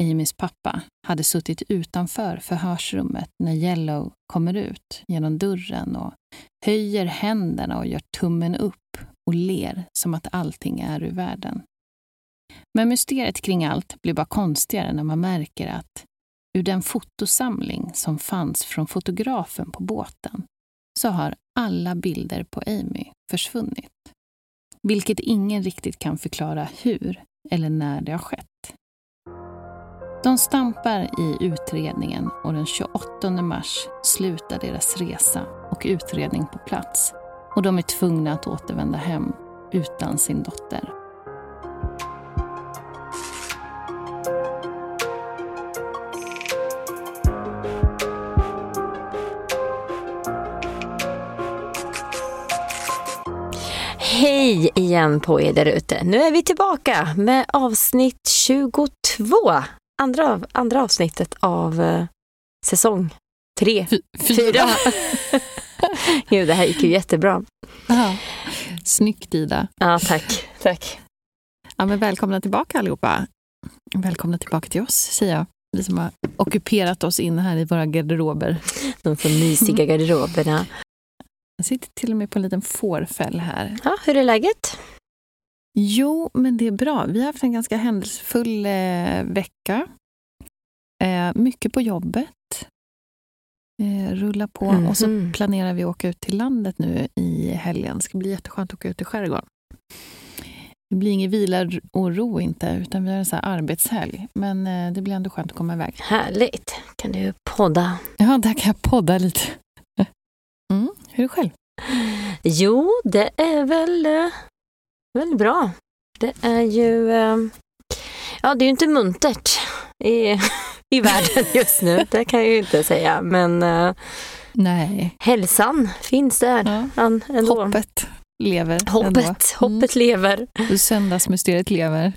Amys pappa, hade suttit utanför förhörsrummet när Yellow kommer ut genom dörren och höjer händerna och gör tummen upp och ler som att allting är ur världen. Men mysteriet kring allt blir bara konstigare när man märker att ur den fotosamling som fanns från fotografen på båten så har alla bilder på Amy försvunnit. Vilket ingen riktigt kan förklara hur eller när det har skett. De stampar i utredningen och den 28 mars slutar deras resa och utredning på plats och de är tvungna att återvända hem utan sin dotter. Hej igen på er därute. Nu är vi tillbaka med avsnitt 22. Andra, andra avsnittet av eh, säsong tre, fyra. jo, det här gick ju jättebra. Ja. Snyggt Ida. Ja, tack. tack. Ja, men välkomna tillbaka allihopa. Välkomna tillbaka till oss, säger jag. Vi som har ockuperat oss in här i våra garderober. De så mysiga garderoberna. Jag sitter till och med på en liten fårfäll här. Ja, hur är läget? Jo, men det är bra. Vi har haft en ganska händelsefull eh, vecka. Eh, mycket på jobbet. Eh, rulla på. Mhm. Och så planerar vi att åka ut till landet nu i helgen. Det ska bli jätteskönt att åka ut i skärgården. Det blir ingen vila och ro inte, utan vi har en så här arbetshelg. Men eh, det blir ändå skönt att komma iväg. Härligt. Kan du podda? Ja, där kan jag podda lite. Mm. Hur är det själv? Jo, det är väl eh, väldigt bra. Det är ju... eh, Ja, det är ju inte muntert i, i världen just nu. Det kan jag ju inte säga. Men eh, Nej, hälsan finns där Ja. ändå. hoppet lever ändå. Hoppet, hoppet lever. Mm. Söndagsmysteriet lever.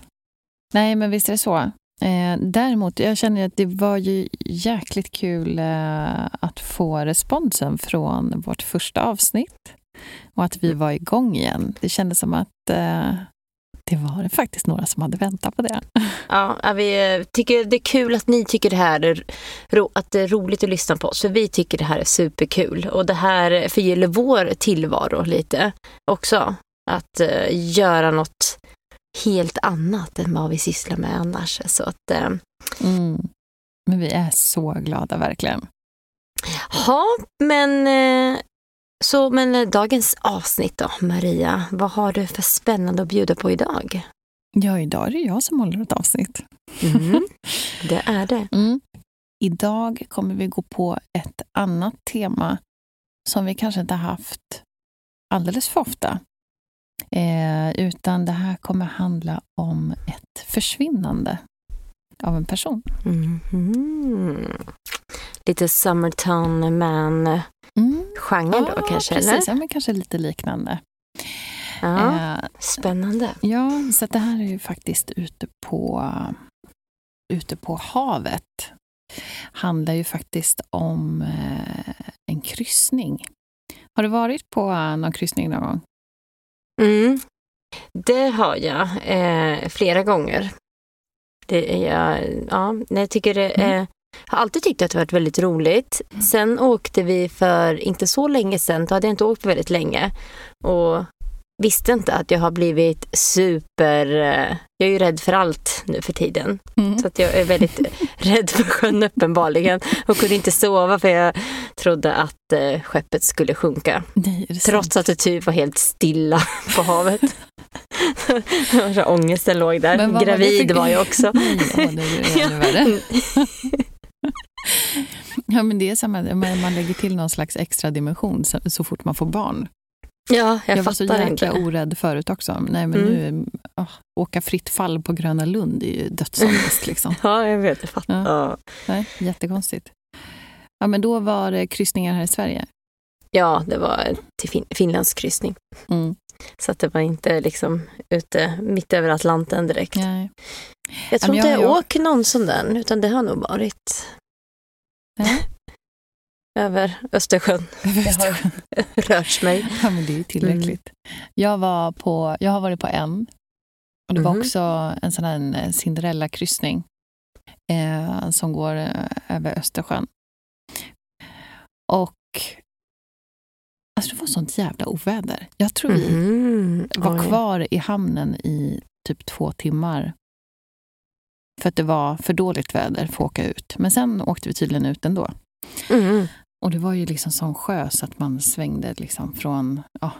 Nej, men visst är det så. Eh, däremot, jag känner att det var ju jäkligt kul eh, att få responsen från vårt första avsnitt och att vi var igång igen. Det kändes som att eh, det var faktiskt några som hade väntat på det. Ja, vi eh, tycker det är kul att ni tycker det här är, ro, att det är roligt att lyssna på oss. För vi tycker det här är superkul. Och det här förgyller vår tillvaro lite också. Att eh, göra något helt annat än vad vi sysslar med annars. Så att, eh, Mm. Men vi är så glada verkligen. ja, men, eh, så, men eh, dagens avsnitt då, Maria. Vad har du för spännande att bjuda på idag? Ja, idag är det jag som håller ett avsnitt. Mm, det är det. Mm. Idag kommer vi gå på ett annat tema som vi kanske inte har haft alldeles för ofta. Eh, utan det här kommer handla om ett försvinnande av en person. Mhm. Lite Summertown Man-genre Mm. då kanske? precis. Eller? Ja, men kanske lite liknande. Ja, Eh, spännande. Ja, så det här är ju faktiskt ute på, ute på havet. Handlar ju faktiskt om eh, en kryssning. Har du varit på eh, någon kryssning någon gång? Mm. Det har jag eh, flera gånger. Det är ja, nej, jag tycker det Mm. Har alltid tyckt att det varit väldigt roligt. Sen åkte vi för inte så länge sedan, då hade jag inte åkt på väldigt länge. Och visste inte att jag har blivit super... Eh, jag är ju rädd för allt nu för tiden. Mm. Så att jag är väldigt rädd för sjön uppenbarligen. Och kunde inte sova för jag trodde att eh, skeppet skulle sjunka. Nej, det sant? Trots att det typ var helt stilla på havet. så ångesten låg där. Var Gravid för- var jag också. Nej, åh, det är ännu värre. Ja, men det är samma, man, lägger till någon slags extra dimension så, så fort man får barn. Ja, jag, Jag, var så jäkla inte. orädd förut också. Nej, men Mm. nu, åh, åka fritt fall på Gröna Lund är ju dödsångest. Liksom. Ja, jag vet. Jag fattar. Ja. Nej, jättekonstigt. Ja, men då var det kryssningar här i Sverige. ja, det var till fin- Finlands kryssning. Mm. Så att det var inte liksom ute mitt över Atlanten direkt. Nej. Jag tror inte jag, jag- åker någon sån där, utan det har nog varit Över Östersjön. Jag har rört mig. Ja, men det är ju tillräckligt. Jag, var på, jag har varit på en. Och det var Mhm. också en sån här Cinderella-kryssning eh, som går eh, över Östersjön. Och alltså det var sånt jävla oväder. Jag tror vi Mhm. var kvar i hamnen i typ två timmar. För att det var för dåligt väder för att åka ut. Men sen åkte vi tydligen ut ändå. Mhm. Och det var ju liksom sån sjö så att man svängde liksom från... Ja,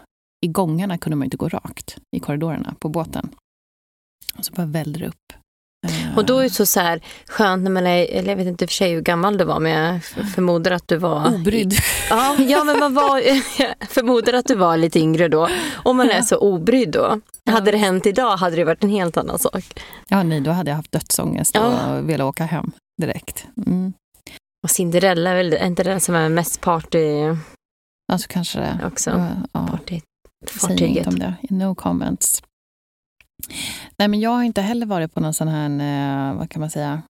I gångarna kunde man inte gå rakt i korridorerna på båten. Och så bara vällde det upp. Och då är det så, så här skönt när man är, eller jag vet inte för sig hur gammal du var, men jag förmodar att du var... Obrydd. Ja, ja men man var, förmodar att du var lite yngre då. Om man är så obrydd då. Hade det hänt idag hade det varit en helt annan sak. Ja, nej, då hade jag haft dödsångest och Ja. velat åka hem direkt. Mm. Och Cinderella är väl är inte den som är mest party Alltså kanske det. också? Ja, ja. Party, fartyget. inte om det. No comments. Nej, men jag har inte heller varit på någon sån här, eh, vad kan man säga,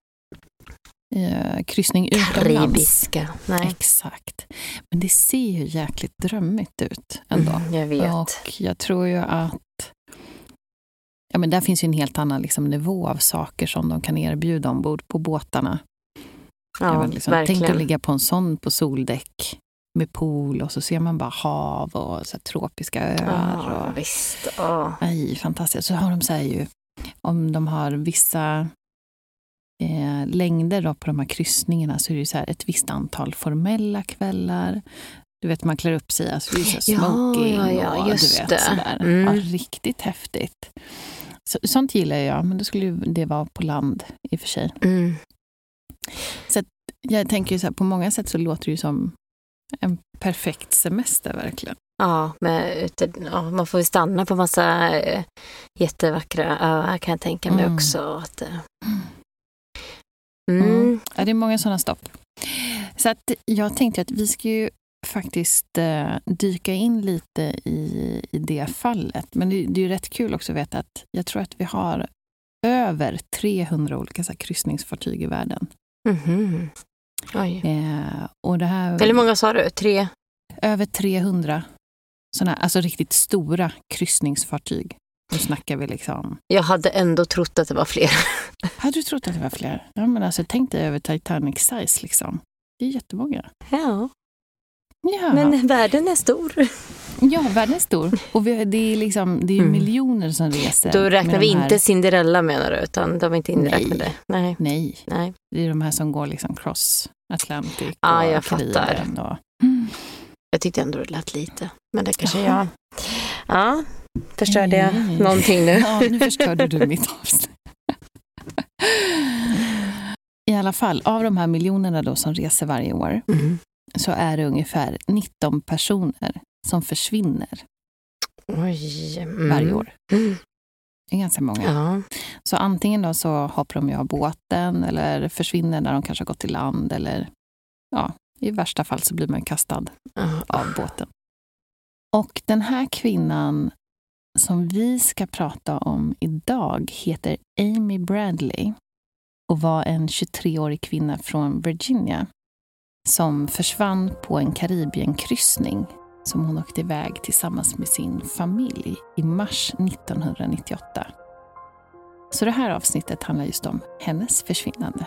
eh, kryssning utomlands. Karibiska. Nej, Exakt. Men det ser ju jäkligt drömmigt ut ändå. mm, jag vet. Och jag tror ju att ja, men där finns ju en helt annan liksom, nivå av saker som de kan erbjuda ombord på båtarna. ja, liksom, tänk verkligen. att ligga på en sån på soldäck med pool och så ser man bara hav och så tropiska öar. Ja, och, visst. Ja. Nej, fantastiskt. Så har de så ju, om de har vissa eh, längder då på de här kryssningarna så är det ju så här ett visst antal formella kvällar. Du vet, man klär upp sig, alltså det är så Ja, smoking ja, ja, och just du vet det. sådär. Mm. Ja, riktigt häftigt. Så, sånt gillar jag, men då skulle ju det vara på land i och för sig. Mm. Jag tänker ju så här, på många sätt så låter det ju som en perfekt semester verkligen. Ja, ute, ja, man får ju stanna på massa eh, jättevackra öar kan jag tänka mig Mm. också. Att, eh, Mm. mm. Ja, det är många sådana stopp. Så att jag tänkte att vi ska ju faktiskt eh, dyka in lite i, i det fallet. Men det, det är ju rätt kul också att veta att jag tror att vi har över 300 olika så här, kryssningsfartyg i världen. Mhm. Oj. Eh, och det här, Eller många sa du? Tre? över 300 sådana, alltså riktigt stora kryssningsfartyg. Nu snackar vi liksom... Jag hade ändå trott att det var fler. Hade du trott att det var fler? Ja, men alltså, tänk dig över Titanic size liksom. Det är jättemånga. Ja, Ja. men världen är stor. Ja, världen är stor. Och vi, det är, liksom, det är ju Mm. miljoner som reser. Då räknar vi de här- inte Cinderella menar du, utan de är inte inräknade. Nej. Nej, Nej. det är de här som går liksom cross Atlantic Ja, och jag fattar. Och, Jag tyckte ändå det lät lite. Men det kanske Jaha. jag... Ja, förstörde jag Nej. någonting nu? Ja, nu förstörde du mitt avsnitt. I alla fall, av de här miljonerna då som reser varje år Mm. så är det ungefär 19 personer som försvinner Oj. Mm. varje år. Mm. Det är ganska många. Ja. Så antingen då så hoppar de ju av båten eller försvinner när de kanske har gått till land eller ja, i värsta fall så blir man kastad Ja. av båten. Och den här kvinnan som vi ska prata om idag heter Amy Bradley och var en 23-årig kvinna från Virginia som försvann på en Karibienkryssning som hon åkte iväg tillsammans med sin familj i mars 1998. Så det här avsnittet handlar just om hennes försvinnande.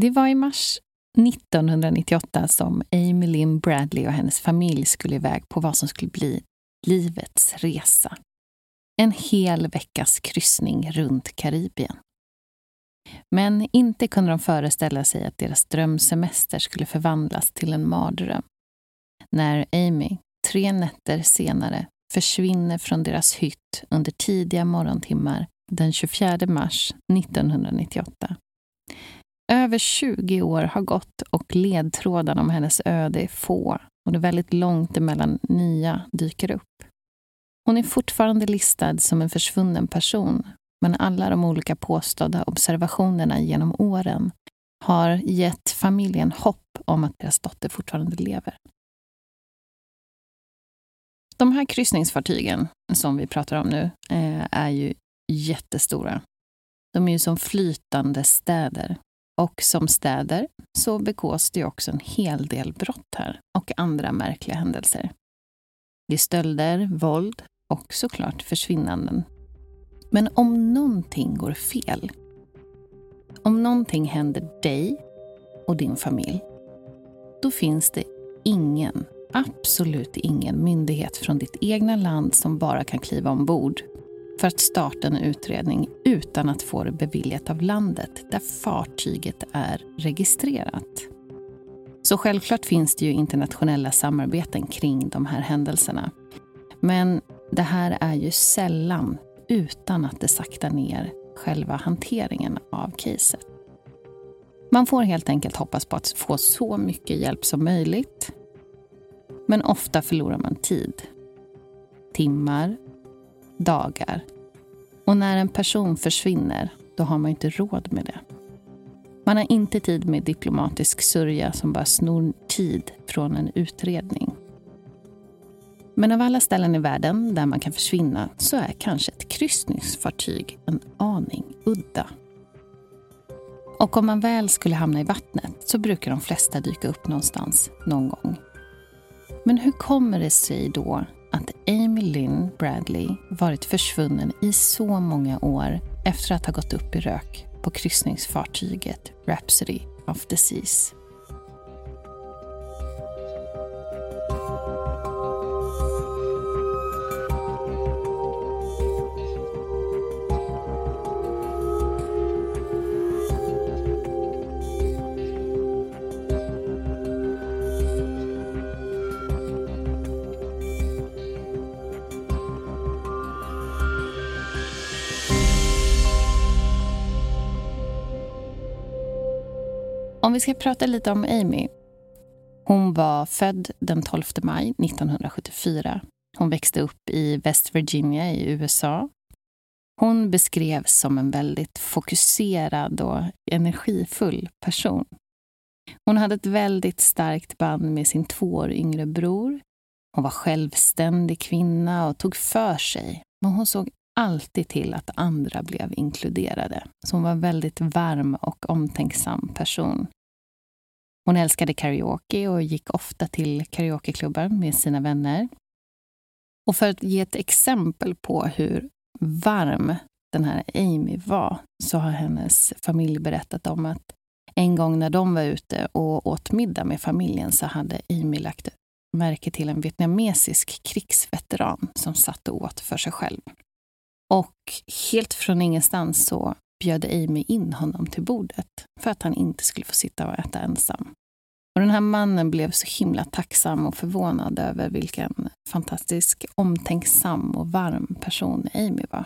Det var i mars 1998 som Amy Lynn Bradley och hennes familj skulle iväg på vad som skulle bli livets resa. En hel veckas kryssning runt Karibien. Men inte kunde de föreställa sig att deras drömsemester skulle förvandlas till en mardröm. När Amy, tre nätter senare, försvinner från deras hytt under tidiga morgontimmar den 24 mars 1998. Över 20 år har gått och ledtrådarna om hennes öde är få och det är väldigt långt emellan nya dyker upp. Hon är fortfarande listad som en försvunnen person men alla de olika påstådda observationerna genom åren har gett familjen hopp om att deras dotter fortfarande lever. De här kryssningsfartygen som vi pratar om nu eh, är ju jättestora. De är ju som flytande städer och som städer så begås det också en hel del brott här och andra märkliga händelser. Det är stölder, våld och såklart försvinnanden. Men om någonting går fel, om någonting händer dig och din familj, då finns det ingen, absolut ingen myndighet från ditt egna land som bara kan kliva ombord för att starta en utredning utan att få det beviljat av landet där fartyget är registrerat. Så självklart finns det ju internationella samarbeten kring de här händelserna. Men det här är ju sällan utan att det saktar ner själva hanteringen av caset. Man får helt enkelt hoppas på att få så mycket hjälp som möjligt. Men ofta förlorar man tid. Timmar, dagar. Och när en person försvinner, då har man inte råd med det. Man har inte tid med diplomatisk sörja som bara snor tid från en utredning. Men av alla ställen i världen där man kan försvinna så är kanske ett kryssningsfartyg en aning udda. Och om man väl skulle hamna i vattnet så brukar de flesta dyka upp någonstans någon gång. Men hur kommer det sig då att Amy Lynn Bradley varit försvunnen i så många år efter att ha gått upp i rök på kryssningsfartyget Rhapsody of the Seas. Om vi ska prata lite om Amy. Hon var född den 12 maj 1974. Hon växte upp i West Virginia i USA. Hon beskrevs som en väldigt fokuserad och energifull person. Hon hade ett väldigt starkt band med sin två år yngre bror. Hon var självständig kvinna och tog för sig. Men hon såg alltid till att andra blev inkluderade. Så hon var en väldigt varm och omtänksam person. Hon älskade karaoke och gick ofta till karaokeklubbar med sina vänner. Och för att ge ett exempel på hur varm den här Amy var så har hennes familj berättat om att en gång när de var ute och åt middag med familjen så hade Amy lagt märke till en vietnamesisk krigsveteran som satt och åt för sig själv. Och helt från ingenstans så bjöd Amy in honom till bordet för att han inte skulle få sitta och äta ensam. Och den här mannen blev så himla tacksam och förvånad över vilken fantastisk omtänksam och varm person Amy var.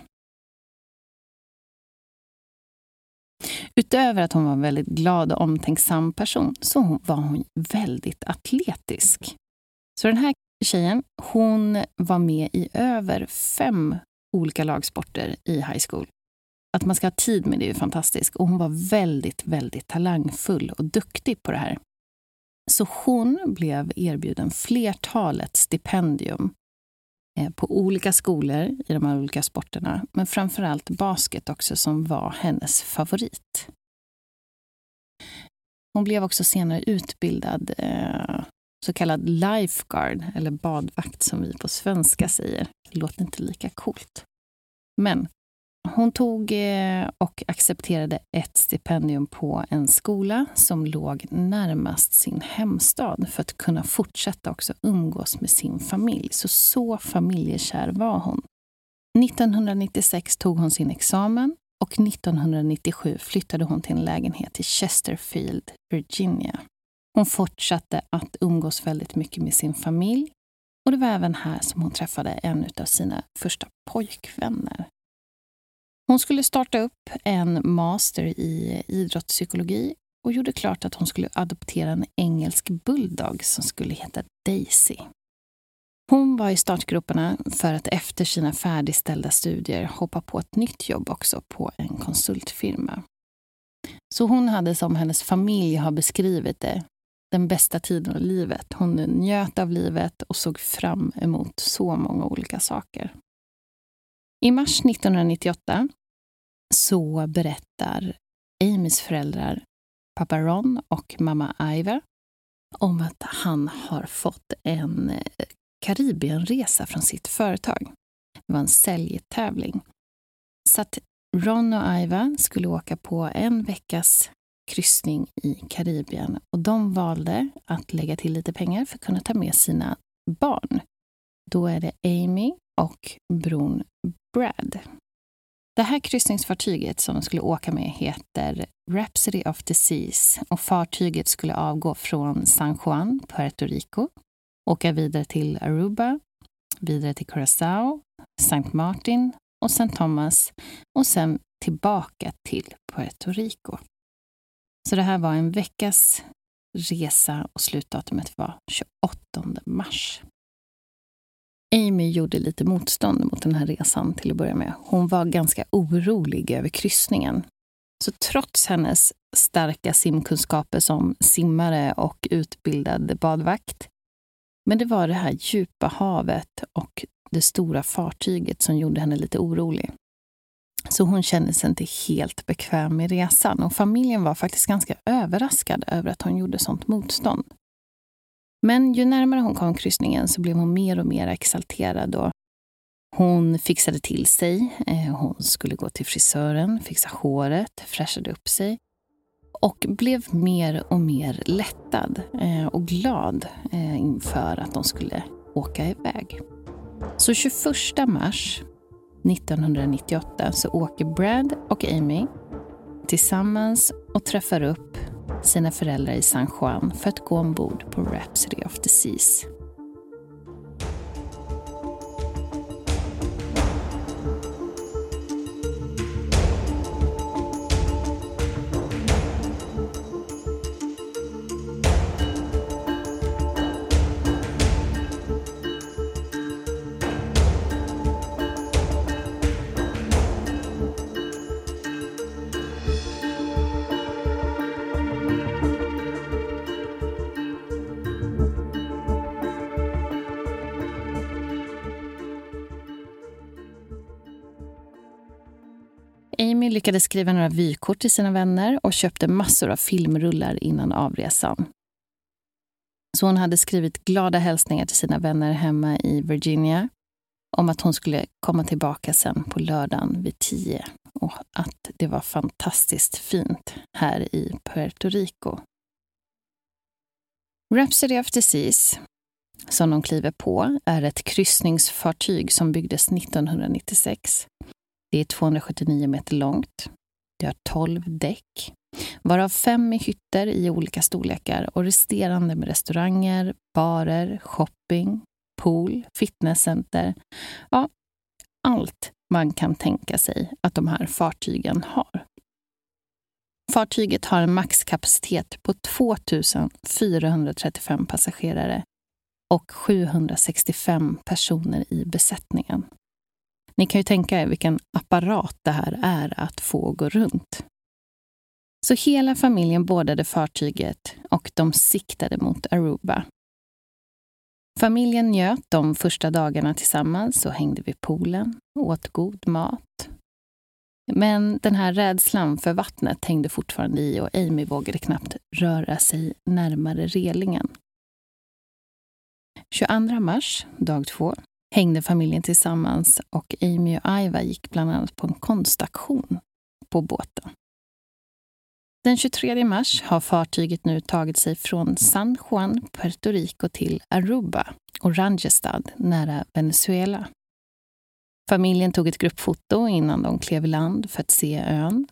Utöver att hon var en väldigt glad och omtänksam person så var hon väldigt atletisk. Så den här tjejen, hon var med i över fem olika lagsporter i high school. Att man ska ha tid med det är fantastiskt. Och hon var väldigt, väldigt talangfull och duktig på det här. Så hon blev erbjuden flertalet stipendium eh, på olika skolor i de här olika sporterna, men framför allt basket också som var hennes favorit. Hon blev också senare utbildad eh, så kallad lifeguard, eller badvakt som vi på svenska säger. Det låter inte lika coolt. Men hon tog eh, och accepterade ett stipendium på en skola som låg närmast sin hemstad för att kunna fortsätta också umgås med sin familj. Så så familjekär var hon. 1996 tog hon sin examen och 1997 flyttade hon till en lägenhet i Chesterfield, Virginia. Hon fortsatte att umgås väldigt mycket med sin familj och det var även här som hon träffade en av sina första pojkvänner. Hon skulle starta upp en master i idrottspsykologi och gjorde klart att hon skulle adoptera en engelsk bulldog som skulle heta Daisy. Hon var i startgroparna för att efter sina färdigställda studier hoppa på ett nytt jobb också på en konsultfirma. Så hon hade, som hennes familj har beskrivit det, den bästa tiden av livet. Hon njöt av livet och såg fram emot så många olika saker. I mars 1998 så berättar Amys föräldrar, pappa Ron och mamma Iva, om att han har fått en eh, Karibienresa från sitt företag. Det var en säljtävling. Så att Ron och Iva skulle åka på en veckas kryssning i Karibien och de valde att lägga till lite pengar för att kunna ta med sina barn. Då är det Amy och bron Brad. Det här kryssningsfartyget som de skulle åka med heter Rhapsody of the Seas och fartyget skulle avgå från San Juan, Puerto Rico, åka vidare till Aruba, vidare till Curacao, St. Martin och St. Thomas och sen tillbaka till Puerto Rico. Så det här var en veckas resa och slutdatumet var 28 mars. Amy gjorde lite motstånd mot den här resan till att börja med. Hon var ganska orolig över kryssningen. Så trots hennes starka simkunskaper som simmare och utbildad badvakt men det var det här djupa havet och det stora fartyget som gjorde henne lite orolig. Så hon kände sig inte helt bekväm med resan och familjen var faktiskt ganska överraskad över att hon gjorde sånt motstånd. Men ju närmare hon kom kryssningen så blev hon mer och mer exalterad och hon fixade till sig. Eh, hon skulle gå till frisören, fixa håret, fräschade upp sig och blev mer och mer lättad eh, och glad eh, inför att de skulle åka iväg. Så 21 mars 1998 så åker Brad och Amy tillsammans och träffar upp sina föräldrar i San Juan för att gå ombord på Rhapsody of the Seas. Amy lyckades skriva några vykort till sina vänner och köpte massor av filmrullar innan avresan. Så hon hade skrivit glada hälsningar till sina vänner hemma i Virginia om att hon skulle komma tillbaka sen på lördagen vid tio och att det var fantastiskt fint här i Puerto Rico. Rhapsody of the Seas, som de kliver på, är ett kryssningsfartyg som byggdes 1996 det är 279 meter långt. Det har 12 däck, varav fem i hytter i olika storlekar och resterande med restauranger, barer, shopping, pool, fitnesscenter. Ja, allt man kan tänka sig att de här fartygen har. Fartyget har en maxkapacitet på 2 435 passagerare och 765 personer i besättningen. Ni kan ju tänka er vilken apparat det här är att få gå runt. Så hela familjen bordade fartyget och de siktade mot Aruba. Familjen njöt de första dagarna tillsammans och hängde vid poolen och åt god mat. Men den här rädslan för vattnet hängde fortfarande i och Amy vågade knappt röra sig närmare relingen. 22 mars, dag två, hängde familjen tillsammans och Amy och Iva gick bland annat på en konstaktion på båten. Den 23 mars har fartyget nu tagit sig från San Juan, Puerto Rico till Aruba, Oranjestad, nära Venezuela. Familjen tog ett gruppfoto innan de klev i land för att se ön.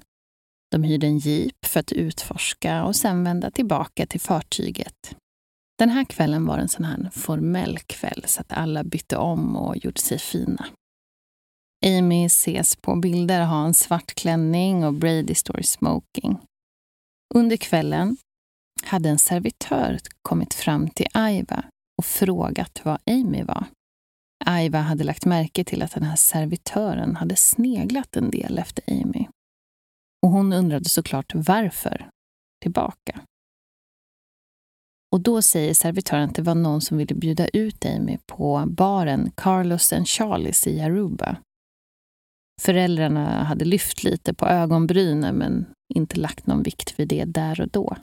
De hyrde en jeep för att utforska och sen vända tillbaka till fartyget. Den här kvällen var en sån här formell kväll så att alla bytte om och gjorde sig fina. Amy ses på bilder ha en svart klänning och Brady står i smoking. Under kvällen hade en servitör kommit fram till Aiva och frågat var Amy var. Aiva hade lagt märke till att den här servitören hade sneglat en del efter Amy. Och hon undrade såklart varför tillbaka. Och då säger servitören att det var någon som ville bjuda ut Amy på baren Carlos and Charlies i Aruba. Föräldrarna hade lyft lite på ögonbrynen men inte lagt någon vikt vid det där och då.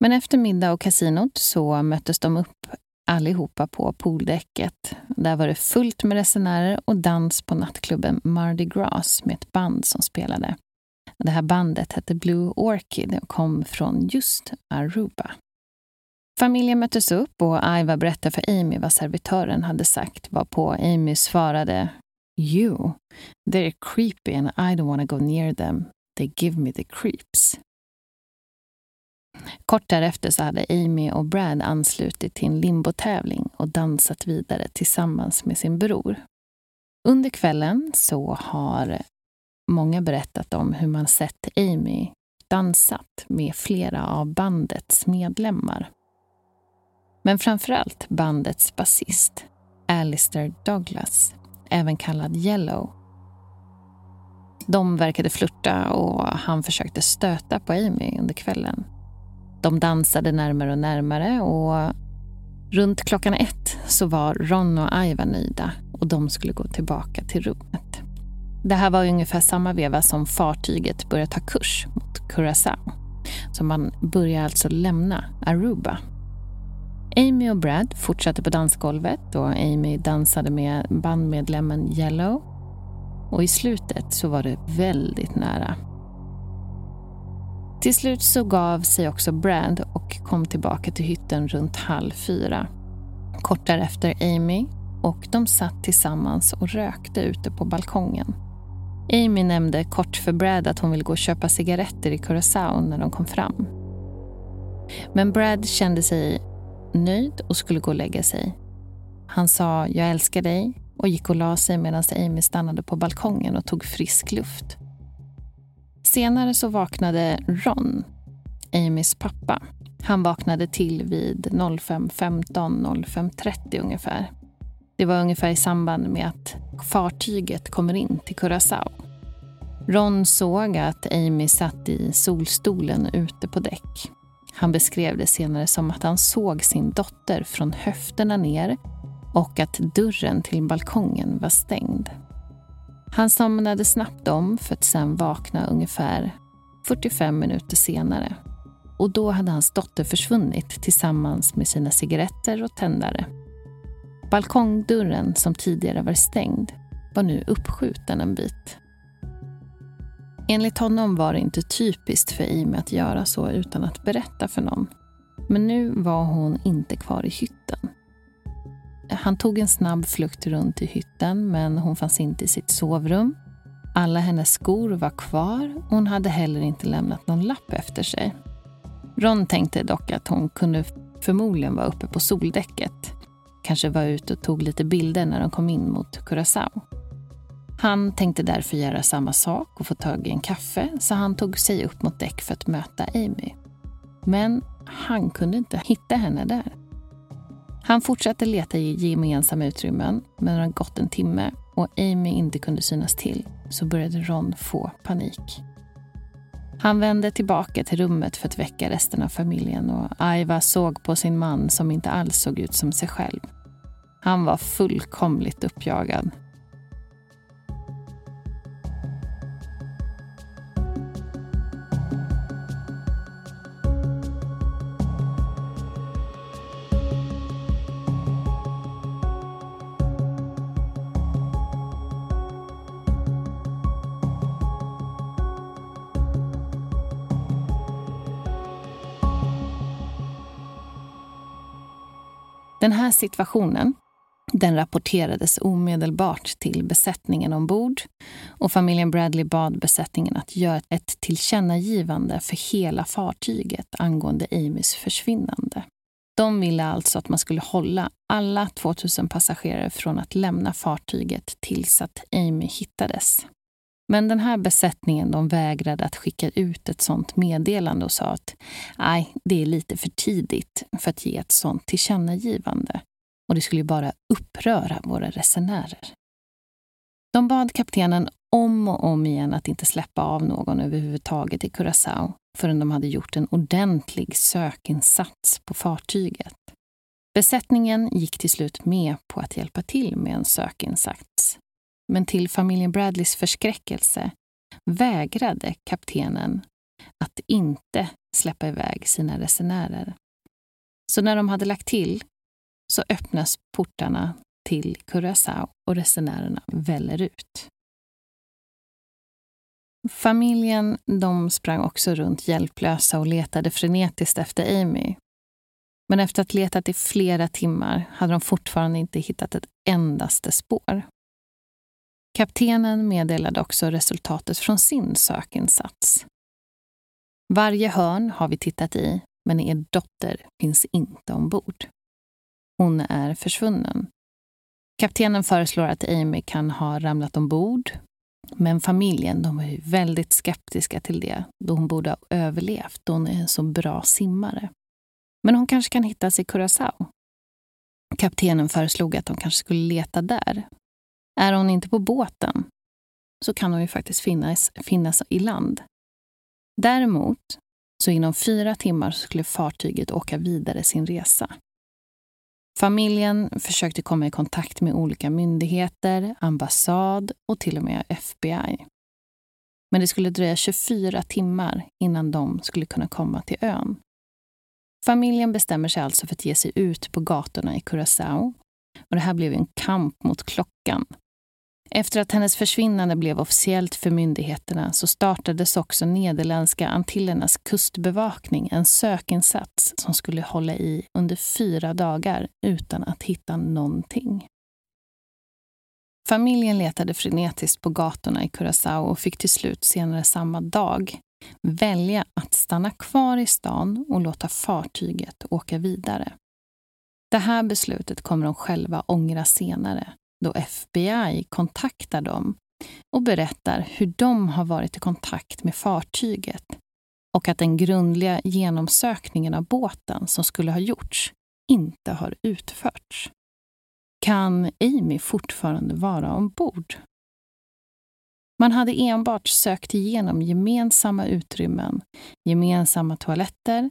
Men efter middag och kasinot så möttes de upp allihopa på pooldäcket. Där var det fullt med resenärer och dans på nattklubben Mardi Gras med ett band som spelade. Det här bandet hette Blue Orchid och kom från just Aruba. Familjen möttes upp och Iva berättade för Amy vad servitören hade sagt varpå Amy svarade You, they're creepy and I don't want to go near them. They give me the creeps. Kort därefter så hade Amy och Brad anslutit till en limbotävling och dansat vidare tillsammans med sin bror. Under kvällen så har många berättat om hur man sett Amy dansat med flera av bandets medlemmar. Men framförallt bandets basist, Alistair Douglas, även kallad Yellow. De verkade flirta och han försökte stöta på Amy under kvällen. De dansade närmare och närmare och runt klockan ett så var Ron och Iva nöjda och de skulle gå tillbaka till rummet. Det här var ungefär samma veva som fartyget började ta kurs mot Curaçao. Så man började alltså lämna Aruba Amy och Brad fortsatte på dansgolvet och Amy dansade med bandmedlemmen Yellow. Och i slutet så var det väldigt nära. Till slut så gav sig också Brad och kom tillbaka till hytten runt halv fyra. Kort därefter Amy och de satt tillsammans och rökte ute på balkongen. Amy nämnde kort för Brad att hon ville gå och köpa cigaretter i Curaçao när de kom fram. Men Brad kände sig nöjd och skulle gå och lägga sig. Han sa “jag älskar dig” och gick och la sig medan Amy stannade på balkongen och tog frisk luft. Senare så vaknade Ron, Amys pappa. Han vaknade till vid 05.15, 05.30 ungefär. Det var ungefär i samband med att fartyget kommer in till Curaçao. Ron såg att Amy satt i solstolen ute på däck han beskrev det senare som att han såg sin dotter från höfterna ner och att dörren till balkongen var stängd. Han somnade snabbt om för att sen vakna ungefär 45 minuter senare. Och då hade hans dotter försvunnit tillsammans med sina cigaretter och tändare. Balkongdörren, som tidigare var stängd, var nu uppskjuten en bit. Enligt honom var det inte typiskt för Amy att göra så utan att berätta för någon. Men nu var hon inte kvar i hytten. Han tog en snabb flukt runt i hytten men hon fanns inte i sitt sovrum. Alla hennes skor var kvar och hon hade heller inte lämnat någon lapp efter sig. Ron tänkte dock att hon kunde förmodligen vara uppe på soldäcket. Kanske var ute och tog lite bilder när de kom in mot Curaçao. Han tänkte därför göra samma sak och få tag i en kaffe så han tog sig upp mot däck för att möta Amy. Men han kunde inte hitta henne där. Han fortsatte leta i gemensamma utrymmen, men när det gått en timme och Amy inte kunde synas till så började Ron få panik. Han vände tillbaka till rummet för att väcka resten av familjen och Aiva såg på sin man som inte alls såg ut som sig själv. Han var fullkomligt uppjagad. Den här situationen den rapporterades omedelbart till besättningen ombord och familjen Bradley bad besättningen att göra ett tillkännagivande för hela fartyget angående Amys försvinnande. De ville alltså att man skulle hålla alla 2000 passagerare från att lämna fartyget tills att Amy hittades. Men den här besättningen de vägrade att skicka ut ett sånt meddelande och sa att nej, det är lite för tidigt för att ge ett sånt tillkännagivande och det skulle bara uppröra våra resenärer. De bad kaptenen om och om igen att inte släppa av någon överhuvudtaget i Curaçao förrän de hade gjort en ordentlig sökinsats på fartyget. Besättningen gick till slut med på att hjälpa till med en sökinsats men till familjen Bradleys förskräckelse vägrade kaptenen att inte släppa iväg sina resenärer. Så när de hade lagt till så öppnas portarna till Curaçao och resenärerna väller ut. Familjen de sprang också runt hjälplösa och letade frenetiskt efter Amy. Men efter att ha letat i flera timmar hade de fortfarande inte hittat ett endaste spår. Kaptenen meddelade också resultatet från sin sökinsats. Varje hörn har vi tittat i, men er dotter finns inte ombord. Hon är försvunnen. Kaptenen föreslår att Amy kan ha ramlat ombord, men familjen de är väldigt skeptiska till det då hon borde ha överlevt då hon är en så bra simmare. Men hon kanske kan hittas i Curaçao. Kaptenen föreslog att de kanske skulle leta där är hon inte på båten så kan hon ju faktiskt finnas, finnas i land. Däremot, så inom fyra timmar skulle fartyget åka vidare sin resa. Familjen försökte komma i kontakt med olika myndigheter, ambassad och till och med FBI. Men det skulle dröja 24 timmar innan de skulle kunna komma till ön. Familjen bestämmer sig alltså för att ge sig ut på gatorna i Curaçao. Och det här blev en kamp mot klockan efter att hennes försvinnande blev officiellt för myndigheterna så startades också Nederländska Antillernas kustbevakning en sökinsats som skulle hålla i under fyra dagar utan att hitta någonting. Familjen letade frenetiskt på gatorna i Curaçao och fick till slut senare samma dag välja att stanna kvar i stan och låta fartyget åka vidare. Det här beslutet kommer de själva ångra senare då FBI kontaktar dem och berättar hur de har varit i kontakt med fartyget och att den grundliga genomsökningen av båten som skulle ha gjorts inte har utförts. Kan Amy fortfarande vara ombord? Man hade enbart sökt igenom gemensamma utrymmen, gemensamma toaletter,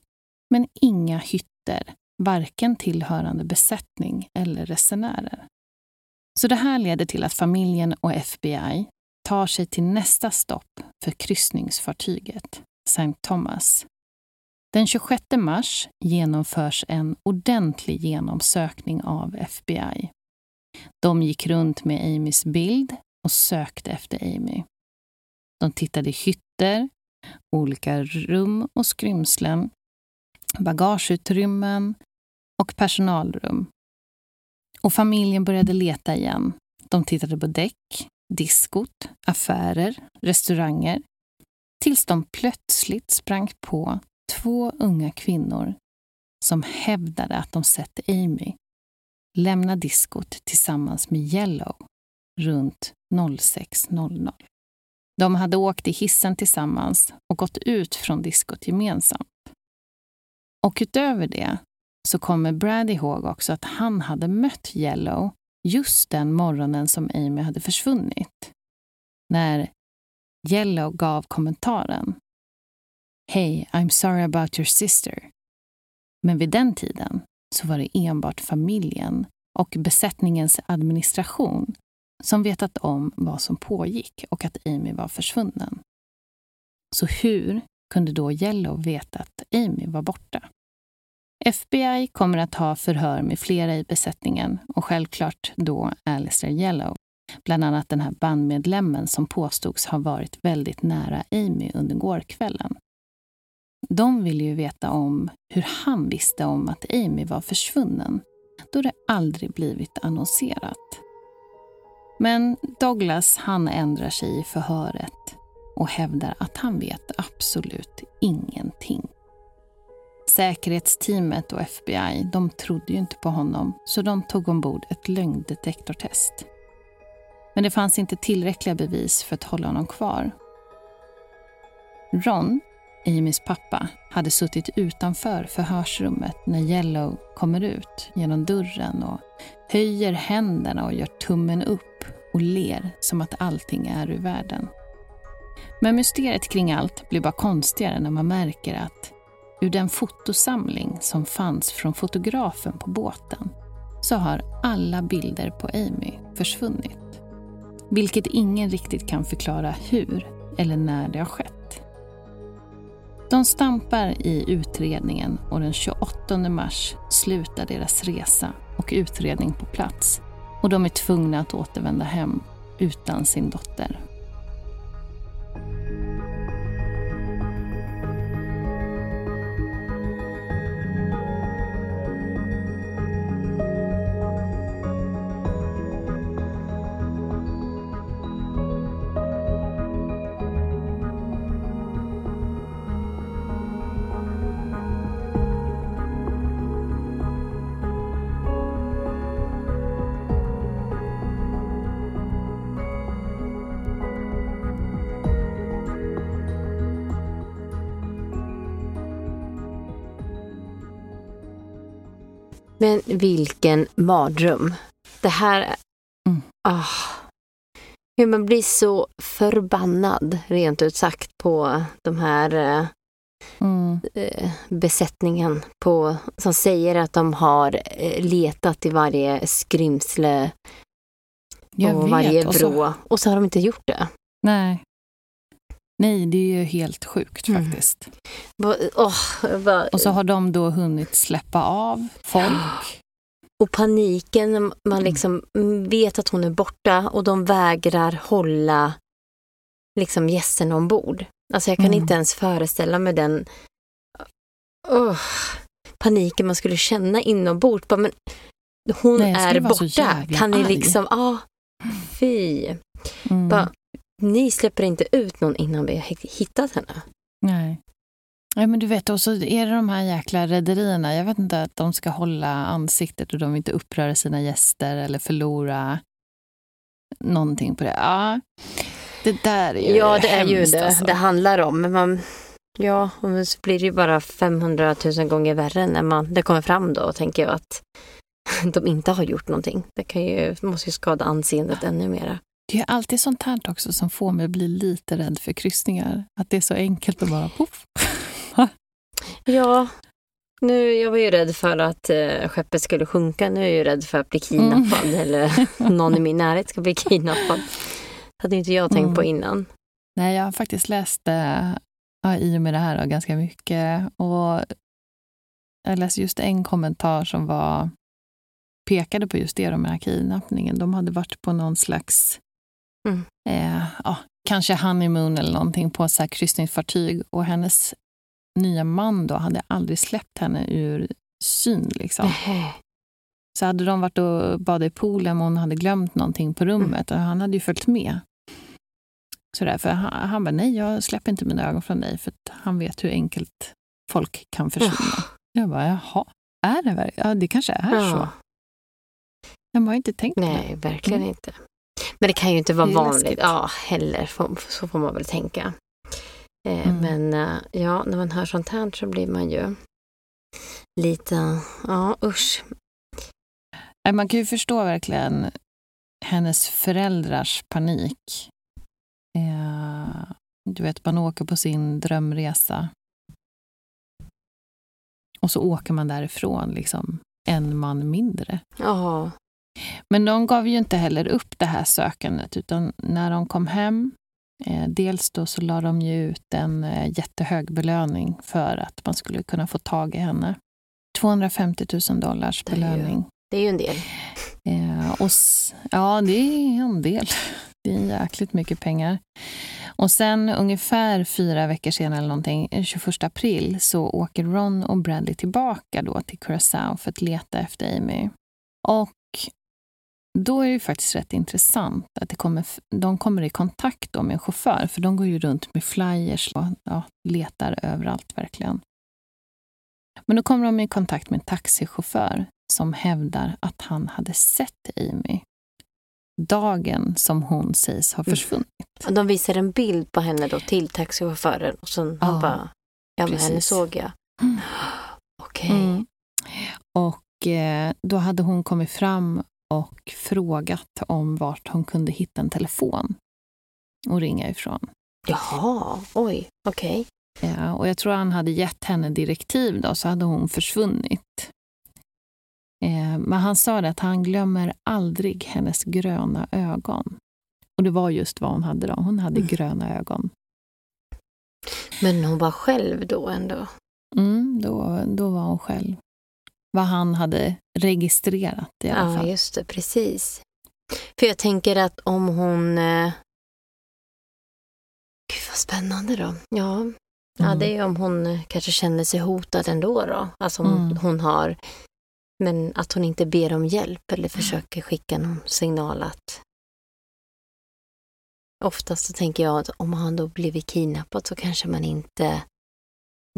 men inga hytter, varken tillhörande besättning eller resenärer. Så det här leder till att familjen och FBI tar sig till nästa stopp för kryssningsfartyget, St. Thomas. Den 26 mars genomförs en ordentlig genomsökning av FBI. De gick runt med Amys bild och sökte efter Amy. De tittade i hytter, olika rum och skrymslen, bagageutrymmen och personalrum och familjen började leta igen. De tittade på däck, diskot, affärer, restauranger. Tills de plötsligt sprang på två unga kvinnor som hävdade att de sett Amy lämna diskot tillsammans med Yellow runt 06.00. De hade åkt i hissen tillsammans och gått ut från diskot gemensamt. Och utöver det så kommer Brad ihåg också att han hade mött Yellow just den morgonen som Amy hade försvunnit. När Yellow gav kommentaren Hey, I'm sorry about your sister. Men vid den tiden så var det enbart familjen och besättningens administration som vetat om vad som pågick och att Amy var försvunnen. Så hur kunde då Yellow veta att Amy var borta? FBI kommer att ha förhör med flera i besättningen och självklart då Alistair Yellow. Bland annat den här bandmedlemmen som påstods ha varit väldigt nära Amy under gårkvällen. De ville ju veta om hur han visste om att Amy var försvunnen då det aldrig blivit annonserat. Men Douglas han ändrar sig i förhöret och hävdar att han vet absolut ingenting. Säkerhetsteamet och FBI de trodde ju inte på honom så de tog ombord ett lögndetektortest. Men det fanns inte tillräckliga bevis för att hålla honom kvar. Ron, Amys pappa, hade suttit utanför förhörsrummet när Yellow kommer ut genom dörren och höjer händerna och gör tummen upp och ler som att allting är ur världen. Men mysteriet kring allt blir bara konstigare när man märker att ur den fotosamling som fanns från fotografen på båten så har alla bilder på Amy försvunnit. Vilket ingen riktigt kan förklara hur eller när det har skett. De stampar i utredningen och den 28 mars slutar deras resa och utredning på plats och de är tvungna att återvända hem utan sin dotter. Men vilken mardröm. Det här... Mm. Ah, hur man blir så förbannad, rent ut sagt, på de här eh, Mm. eh, besättningen på, som säger att de har eh, letat i varje skrymsle och vet. varje och så, vrå. Och så har de inte gjort det. nej. Nej, det är ju helt sjukt Mm. faktiskt. Va- åh, va- Och så har de då hunnit släppa av folk. Och paniken när man Mm. liksom vet att hon är borta och de vägrar hålla liksom gästerna ombord. Alltså jag kan Mm. inte ens föreställa mig den Åh, paniken man skulle känna inombords. Bara, Men hon Nej, är borta. Kan ni liksom, ja, fy. Mm. Bara, ni släpper inte ut någon innan vi har hittat henne. Nej. Ja, men du vet, och så är det de här jäkla rederierna. Jag vet inte att de ska hålla ansiktet och de vill inte uppröra sina gäster eller förlora någonting på det. Ja, det där är ju Ja, det är ju det alltså. det handlar om. Men man, ja, och så blir det ju bara 500 000 gånger värre när man, det kommer fram då, tänker jag att de inte har gjort någonting. Det kan ju, måste ju skada anseendet ännu mera. Det är alltid sånt här också som får mig att bli lite rädd för kryssningar. Att det är så enkelt att bara poff. Ja, nu, jag var ju rädd för att eh, skeppet skulle sjunka. Nu är jag ju rädd för att bli kidnappad eller någon i min närhet ska bli kidnappad. Det hade inte jag tänkt Mm. på innan. Nej, jag har faktiskt läst eh, ja, i och med det här då, ganska mycket. Och jag läste just en kommentar som var pekade på just det, de här kidnappningen. De hade varit på någon slags, Mm. eh, ja, kanske honeymoon eller någonting på så här kryssningsfartyg och hennes nya man då hade aldrig släppt henne ur syn. Liksom. Så hade de varit och badat i poolen och hon hade glömt någonting på rummet och han hade ju följt med. Sådär, för han, han bara, nej jag släpper inte mina ögon från dig för han vet hur enkelt folk kan försvinna. Jag bara, jaha, är det verkligen? Ja, det kanske är Ja. så. Jag har inte tänkt på det. Nej, verkligen Mm. inte. Men det kan ju inte vara Det vanligt. läskigt. Ja, heller. Så får man väl tänka. Eh, Mm. Men eh, ja, när man hör sånt här så blir man ju lite, ja usch. Man kan ju förstå verkligen hennes föräldrars panik. Eh, du vet, man åker på sin drömresa. Och så åker man därifrån, liksom en man mindre. Ja. Men de gav ju inte heller upp det här sökandet, utan när de kom hem, eh, dels då så la de ju ut en eh, jättehög belöning för att man skulle kunna få tag i henne. 250 000 dollars belöning. Det är ju en del. Eh, och, ja, det är en del. Det är jäkligt mycket pengar. Och sen ungefär fyra veckor senare, eller någonting, 21 april, så åker Ron och Bradley tillbaka då till Curacao för att leta efter Amy. Och då är det faktiskt rätt intressant att det kommer, de kommer i kontakt då med en chaufför, för de går ju runt med flyers och ja, letar överallt verkligen. Men då kommer de i kontakt med en taxichaufför som hävdar att han hade sett Amy dagen som hon sägs ha mm. försvunnit. Mm. De visar en bild på henne då till taxichauffören och sen ja, han bara, ja men henne såg jag. Mm. Okej. Okay. Mm. Och eh, då hade hon kommit fram och frågat om vart hon kunde hitta en telefon och ringa ifrån. Jaha, oj, okej. Okay. Ja, och jag tror han hade gett henne direktiv då, så hade hon försvunnit. Eh, men han sa att han glömmer aldrig hennes gröna ögon. Och det var just vad hon hade då. Hon hade mm. gröna ögon. Men hon var själv då ändå? Mm, då, då var hon själv. Vad han hade registrerat i alla ja, fall. Ja, just det. Precis. För jag tänker att om hon... Eh... Gud vad spännande då. Ja, mm. ja det är om hon eh, kanske känner sig hotad ändå då. Alltså om mm. hon har men att hon inte ber om hjälp eller försöker skicka någon signal att Oftast så tänker jag att om han då blivit kidnappad så kanske man inte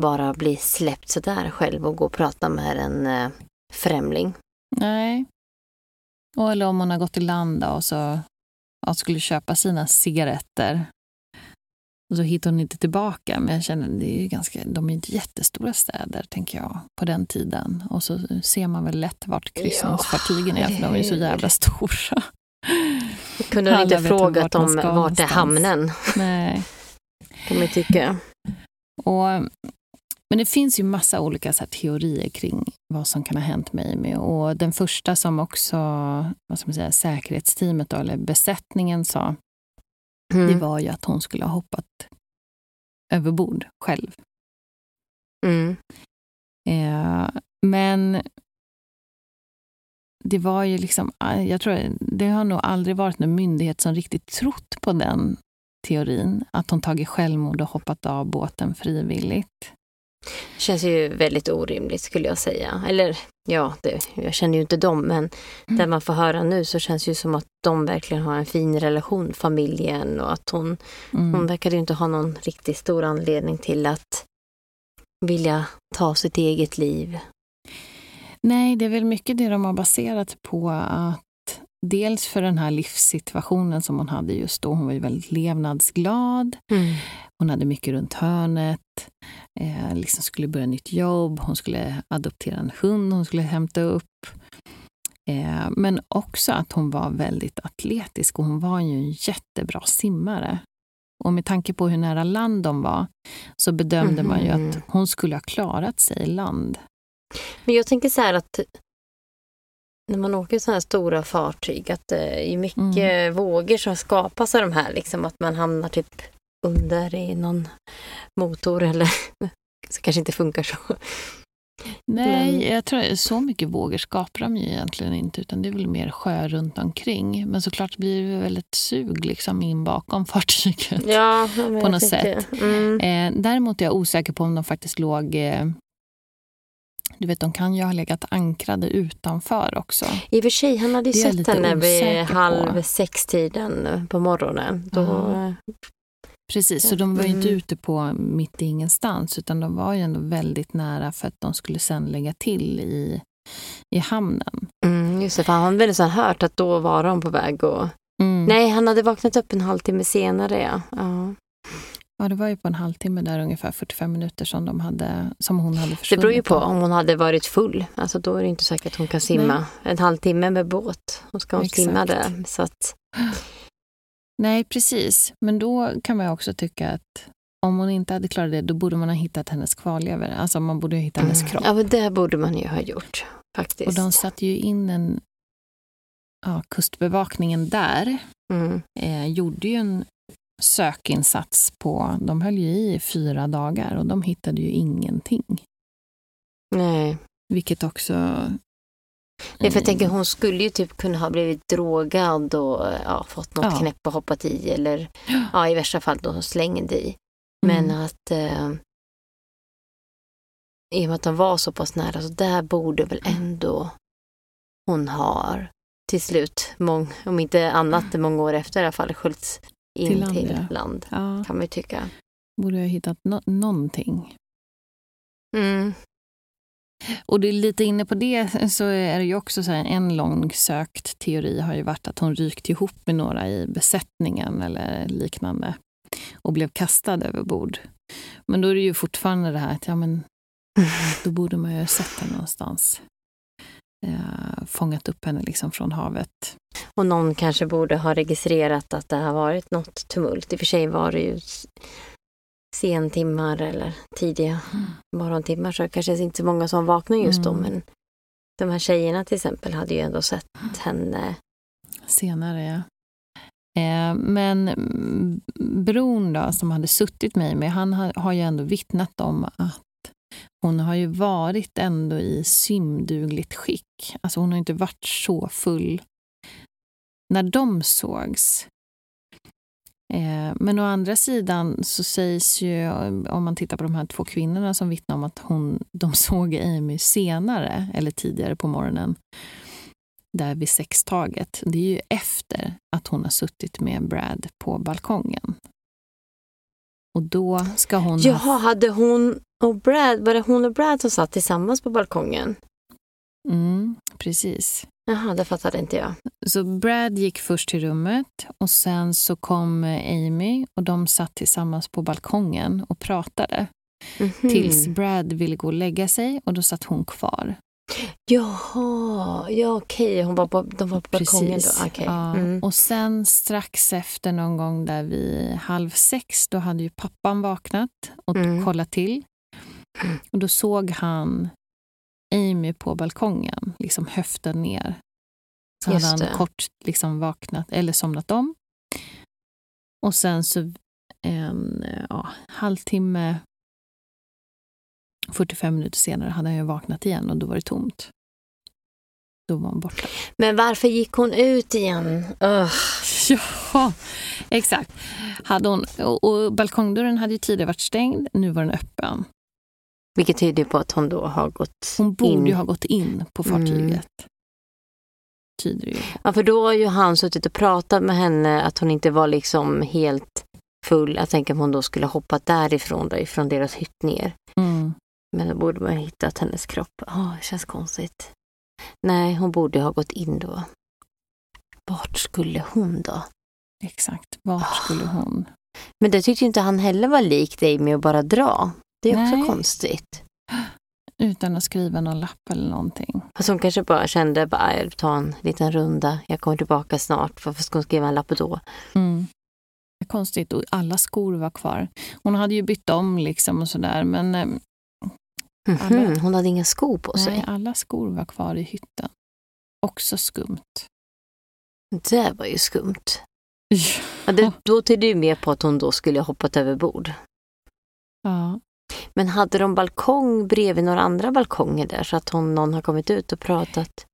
bara blir släppt sådär själv och går och pratar med en eh, främling. Nej. Och eller om hon har gått i land och så ja, skulle köpa sina cigaretter och så hittar hon inte tillbaka. Men jag känner det är ganska, de är inte jättestora städer, tänker jag, på den tiden. Och så ser man väl lätt vart kryssningsfartygen ja, är, för de är så jävla stora. Kunde hon inte frågat dem vart är hamnen? Nej. Kan man tycka. Och, men det finns ju massa olika så här, teorier kring vad som kan ha hänt med Amy. Och den första som också vad ska man säga, säkerhetsteamet, då, eller besättningen, sa mm. det var ju att hon skulle ha hoppat överbord själv. Mm. Eh, men det var ju liksom, jag tror det har nog aldrig varit någon myndighet som riktigt trott på den teorin, att hon tagit självmord och hoppat av båten frivilligt. Det känns ju väldigt orimligt skulle jag säga. Eller ja, det, jag känner ju inte dem, men mm. det man får höra nu så känns det ju som att de verkligen har en fin relation, familjen och att hon, mm. hon verkade ju inte ha någon riktigt stor anledning till att vilja ta sitt eget liv. Nej, det är väl mycket det de har baserat på att dels för den här livssituationen som hon hade just då. Hon var ju väldigt levnadsglad. Mm. Hon hade mycket runt hörnet. Eh, liksom skulle börja nytt jobb. Hon skulle adoptera en hund hon skulle hämta upp. Eh, men också att hon var väldigt atletisk och hon var ju en jättebra simmare. Och med tanke på hur nära land de var så bedömde mm. man ju att mm. hon skulle ha klarat sig i land. Men jag tänker så här att när man åker sådana här stora fartyg att det är mycket mm. vågor som skapas av de här. Liksom att man hamnar typ under i någon motor eller så kanske inte funkar så. Nej, Men... jag tror så mycket vågor skapar de ju egentligen inte utan det är väl mer sjö runt omkring. Men såklart blir det väl ett sug liksom in bakom fartyget ja, på något sätt. Mm. Eh, däremot är jag osäker på om de faktiskt låg eh, du vet, de kan ju ha legat ankrade utanför också. I och för sig, han hade ju sett henne vid halv sex-tiden på morgonen. Då... Ja. Precis, så de var ju inte mm. ute på mitt i ingenstans utan de var ju ändå väldigt nära för att de skulle sen lägga till i, i hamnen. Mm, just det, för han hade så hört att då var de på väg och... Mm. Nej, han hade vaknat upp en halvtimme senare. Ja. ja. Ja, det var ju på en halvtimme där, ungefär 45 minuter som, de hade, som hon hade Det försvunnit. beror ju på om hon hade varit full. Alltså då är det inte säkert att hon kan simma Nej. en halvtimme med båt. Då ska hon Exakt. simma där. Så att, Nej, precis. Men då kan man också tycka att om hon inte hade klarat det, då borde man ha hittat hennes kvarlevor. Alltså man borde ha hittat hennes kropp. ja, men det borde man ju ha gjort faktiskt. Och de satte ju in en... Ja, kustbevakningen där mm. eh, gjorde ju en sökinsats på... De höll ju i fyra dagar och de hittade ju ingenting. Nej. Vilket också... Nej, för jag tänker Mm. hon skulle ju typ kunna ha blivit drogad och ja, fått något Ja. knäpp och hoppat i eller ja, i värsta fall då slängd i. Men Mm. att eh, i och med att de var så pass nära så där borde väl ändå hon har till slut, mång, om inte annat många år efter i alla fall, sköljts in Till till land, land, Ja, kan man ju tycka. borde ha hittat no- någonting. Mm. Och det är lite inne på det så är det ju också så här, en lång sökt teori har ju varit att hon rykt ihop med några i besättningen eller liknande och blev kastad över bord. Men då är det ju fortfarande det här att ja, men då borde man ju ha sett henne någonstans. Eh, fångat upp henne liksom från havet. Och någon kanske borde ha registrerat att det har varit något tumult. I och för sig var det ju sentimmar eller tidiga morgontimmar så det kanske är inte så många som vaknar just då. Mm. Men de här tjejerna till exempel hade ju ändå sett henne. Senare, ja. Eh, men mm, bron då, som hade suttit med mig, han har, har ju ändå vittnat om att hon har ju varit ändå i simdugligt skick. Alltså hon har inte varit så full när de sågs. Eh, men å andra sidan så sägs ju, om man tittar på de här två kvinnorna som vittnar om att hon, de såg Amy senare, eller tidigare på morgonen, där vid sextaget. Det är ju efter att hon har suttit med Brad på balkongen. Och då ska hon ha... Jaha, hade hon och Brad, var det hon och Brad som satt tillsammans på balkongen? Mm, precis. Jaha, det fattade inte jag. Så Brad gick först till rummet och sen så kom Amy och de satt tillsammans på balkongen och pratade. Mhm. Tills Brad ville gå och lägga sig och då satt hon kvar. Jaha, ja okej, hon var på, de var på balkongen då. Okej. Ja. Mm. Och sen strax efter någon gång där vid halv sex, då hade ju pappan vaknat och Mm. kollat till. Mm. Och då såg han Amy på balkongen, liksom höften ner. Så Just hade han det. kort liksom vaknat eller somnat om. Och sen så en ja, halvtimme, 45 minuter senare hade han ju vaknat igen och då var det tomt. Då var hon borta. Men varför gick hon ut igen? Ugh. Ja, exakt. Hade hon, och, och balkongdörren hade ju tidigare varit stängd, nu var den öppen. Vilket tyder på att hon då har gått Hon borde in. ha gått in på fartyget. Tyder det ju. Ja, för då har ju han suttit och pratat med henne att hon inte var liksom helt full. Jag tänker om hon då skulle hoppat därifrån, då, ifrån deras hytt ner. Mm. Men då borde man ha hittat hennes kropp. Ja, det känns konstigt. Nej, hon borde ha gått in då. Vart skulle hon då? Exakt. Vart skulle hon? Men det tyckte inte han heller var likt dig med att bara dra. Det är också Nej. konstigt. Utan att skriva någon lapp eller någonting. Fast hon kanske bara kände, bara, jag tar en liten runda, jag kommer tillbaka snart. Varför ska hon skriva en lapp då? Mm. Konstigt. Och alla skor var kvar. Hon hade ju bytt om liksom och sådär. Men eh, Mhm, Alla- Hon hade inga skor på sig. nej, alla skor var kvar i hytten. Också skumt. Det var ju skumt. Ja, det, då tyder ju mer på att hon då skulle ha hoppat över bord. Ja. Men hade de balkong bredvid några andra balkonger där så att hon, någon har kommit ut och pratat?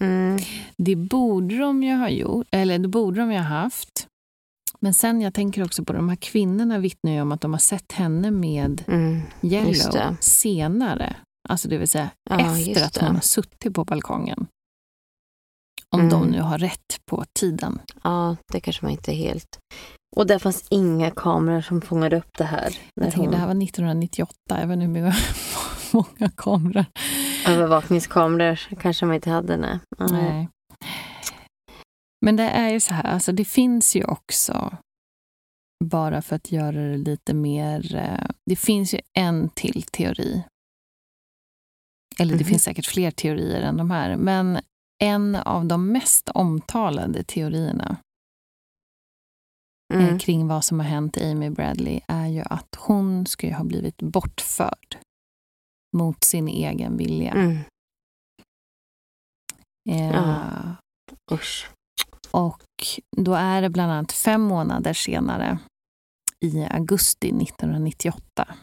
Mm. Det borde de ju ha gjort, eller det borde de ju ha haft. Men sen jag tänker också på de här kvinnorna vittnar ju om att de har sett henne med Mm. Yellow senare. Alltså det vill säga Ja, efter att hon har suttit på balkongen. Om Mm. de nu har rätt på tiden. Ja, det kanske man inte helt... Och där fanns inga kameror som fångade upp det här. När Jag tänker, hon... Det här var 1998, jag vet inte hur många- många kameror. Övervakningskameror kanske man inte hade, nej. nej. Nej. Men det är ju så här, alltså det finns ju också bara för att göra det lite mer... Eh, det finns ju en till teori. Eller det Mhm. finns säkert fler teorier än de här. Men en av de mest omtalade teorierna Mm. kring vad som har hänt Amy Bradley är ju att hon ju ha blivit bortförd mot sin egen vilja. Mm. Eh. Usch. Och då är det bland annat fem månader senare, i augusti 1998,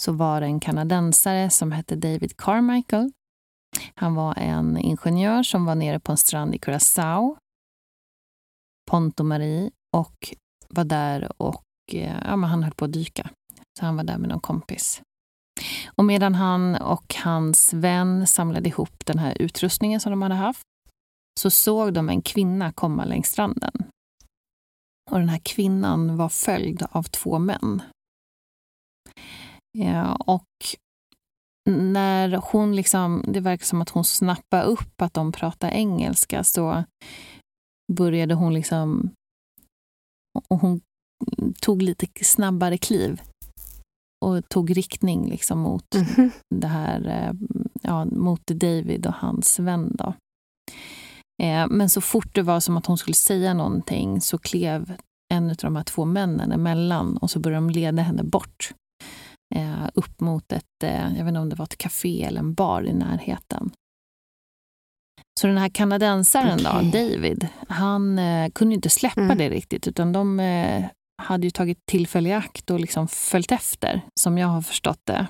så var det en kanadensare som hette David Carmichael. Han var en ingenjör som var nere på en strand i Curaçao, Ponto Marie, och var där och eh, ja, men han höll på att dyka. Så han var där med någon kompis. Och medan han och hans vän samlade ihop den här utrustningen som de hade haft så såg de en kvinna komma längs stranden. Och den här kvinnan var följd av två män. Ja, och när hon liksom, det verkar som att hon snappade upp att de pratar engelska så började hon liksom, och hon tog lite snabbare kliv och tog riktning liksom mot Mhm. det här, eh, ja, mot David och hans vän. Då. Eh, Men så fort det var som att hon skulle säga någonting så klev en av de här två männen emellan och så började de leda henne bort. eh, Upp mot ett, eh, jag vet inte om det var ett café eller en bar i närheten. Så den här kanadensaren då, Okej. David, han eh, kunde inte släppa Mm. det riktigt utan de eh, hade ju tagit tillfälle i akt och liksom följt efter, som jag har förstått det.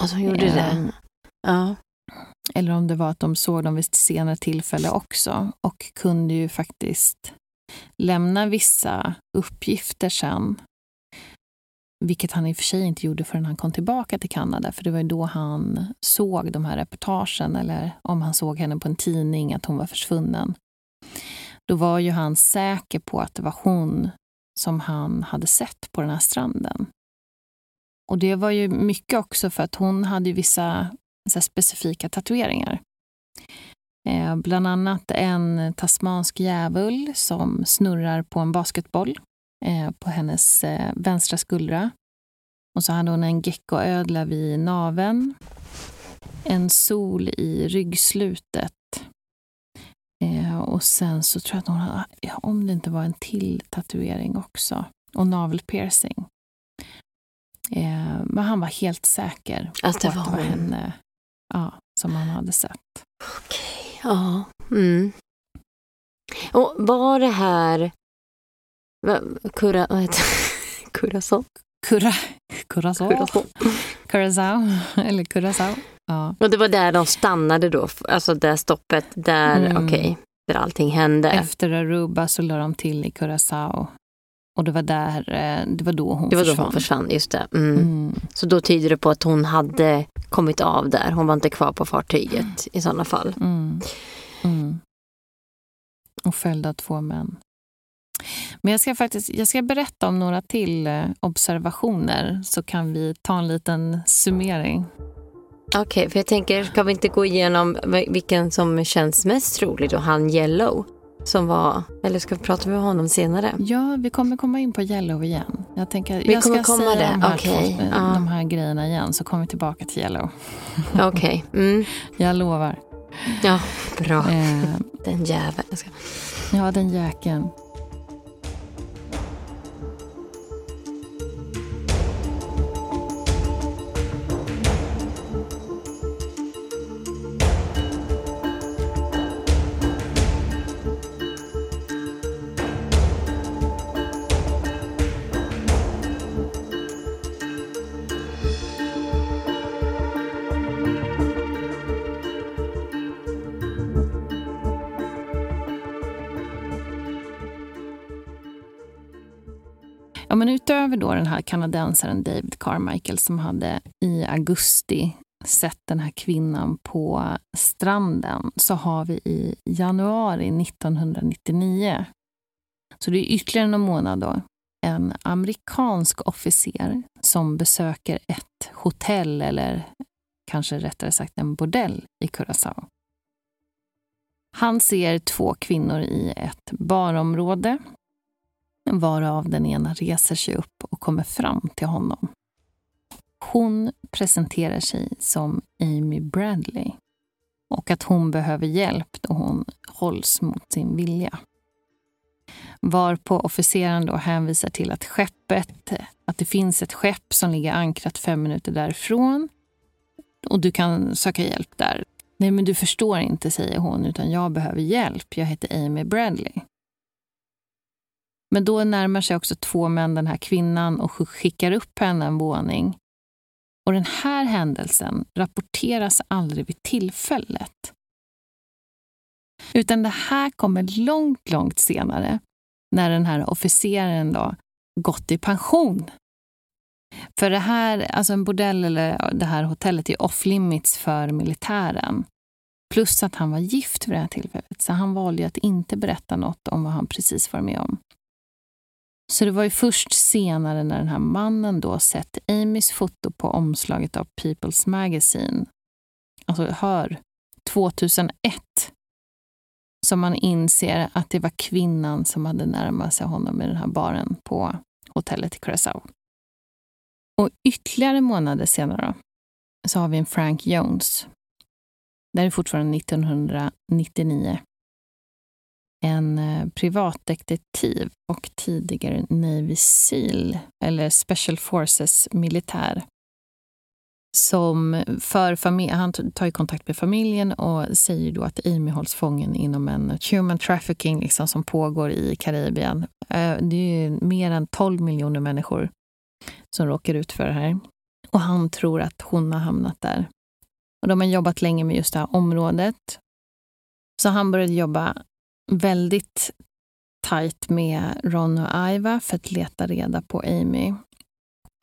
Och så gjorde Ehm, det. Ja. Eller om det var att de såg dem vid ett senare tillfälle också och kunde ju faktiskt lämna vissa uppgifter sen. Vilket han i och för sig inte gjorde förrän han kom tillbaka till Kanada, för det var ju då han såg de här reportagen, eller om han såg henne på en tidning, att hon var försvunnen. Då var ju han säker på att det var hon som han hade sett på den här stranden. Och det var ju mycket också för att hon hade ju vissa så här specifika tatueringar. Eh, bland annat en tasmansk djävul som snurrar på en basketboll eh, på hennes eh, vänstra skuldra. Och så hade hon en geckoödla vid naveln. En sol i ryggslutet. Eh, och sen så tror jag att hon hade, ja, om det inte var en till tatuering också. Och navelpiercing. Eh, men han var helt säker Att det på var att det var hon. henne ja, som han hade sett. Okej, ja. Mm. Och var det här... Kura, vad heter det? Curacao? Cura, Curacao? Curacao. Curacao, eller Curacao. Ja. Och det var där de stannade då? Alltså där stoppet, där, Mm. okej, där allting hände? Efter Aruba så la de till i Curacao. Och det var där, eh, det var då hon det var då försvann. hon försvann, just det. Mm. Mm. Så då tyder det på att hon hade kommit av där. Hon var inte kvar på fartyget i sådana fall. Mm. Mm. Och följd av två män. Men jag ska faktiskt jag ska berätta om några till eh, observationer så kan vi ta en liten summering. Okej, för jag tänker, ska vi inte gå igenom vilken som känns mest trolig då? Han Yellow som var, eller ska vi prata med honom senare? Ja, vi kommer komma in på Yellow igen. Jag, tänker, Vi jag ska kommer komma säga där, de här, okej, två- ja. de här grejerna igen så kommer vi tillbaka till Yellow. Okej, mm. Jag lovar. ja, bra. Eh, Den jäveln. Ska... ja, den jäkeln. Över då den här kanadensaren David Carmichael som hade i augusti sett den här kvinnan på stranden så har vi i januari 1999, så det är ytterligare någon månad då, en amerikansk officer som besöker ett hotell eller kanske rättare sagt en bordell i Curaçao. Han ser två kvinnor i ett barområde varav den ena reser sig upp och kommer fram till honom. Hon presenterar sig som Amy Bradley och att hon behöver hjälp då hon hålls mot sin vilja. Varpå officeren då hänvisar till att skeppet, att det finns ett skepp som ligger ankrat fem minuter därifrån och du kan söka hjälp där. Nej, men du förstår inte, säger hon, utan jag behöver hjälp. Jag heter Amy Bradley. Men då närmar sig också två män den här kvinnan och skickar upp henne en våning. Och den här händelsen rapporteras aldrig vid tillfället. Utan det här kommer långt, långt senare när den här officeren då gått i pension. För det här, alltså en bordell eller det här hotellet är off limits för militären. Plus att han var gift vid det här tillfället, så han valde att inte berätta något om vad han precis var med om. Så det var ju först senare när den här mannen då sett Amys foto på omslaget av People's Magazine, alltså hör, 2001, som man inser att det var kvinnan som hade närmat sig honom i den här baren på hotellet i Curacao. Och ytterligare månader senare så har vi en Frank Jones. Det är fortfarande 1999. En eh, privatdetektiv och tidigare Navy Seal, eller Special Forces militär. Som för han tar kontakt med familjen och säger då att Amy hålls fången inom en human trafficking liksom, som pågår i Karibien. Eh, det är mer än 12 miljoner människor som råkar ut för det här. Och han tror att hon har hamnat där. Och de har jobbat länge med just det här området. Så han började jobba väldigt tajt med Ron och Iva för att leta reda på Amy.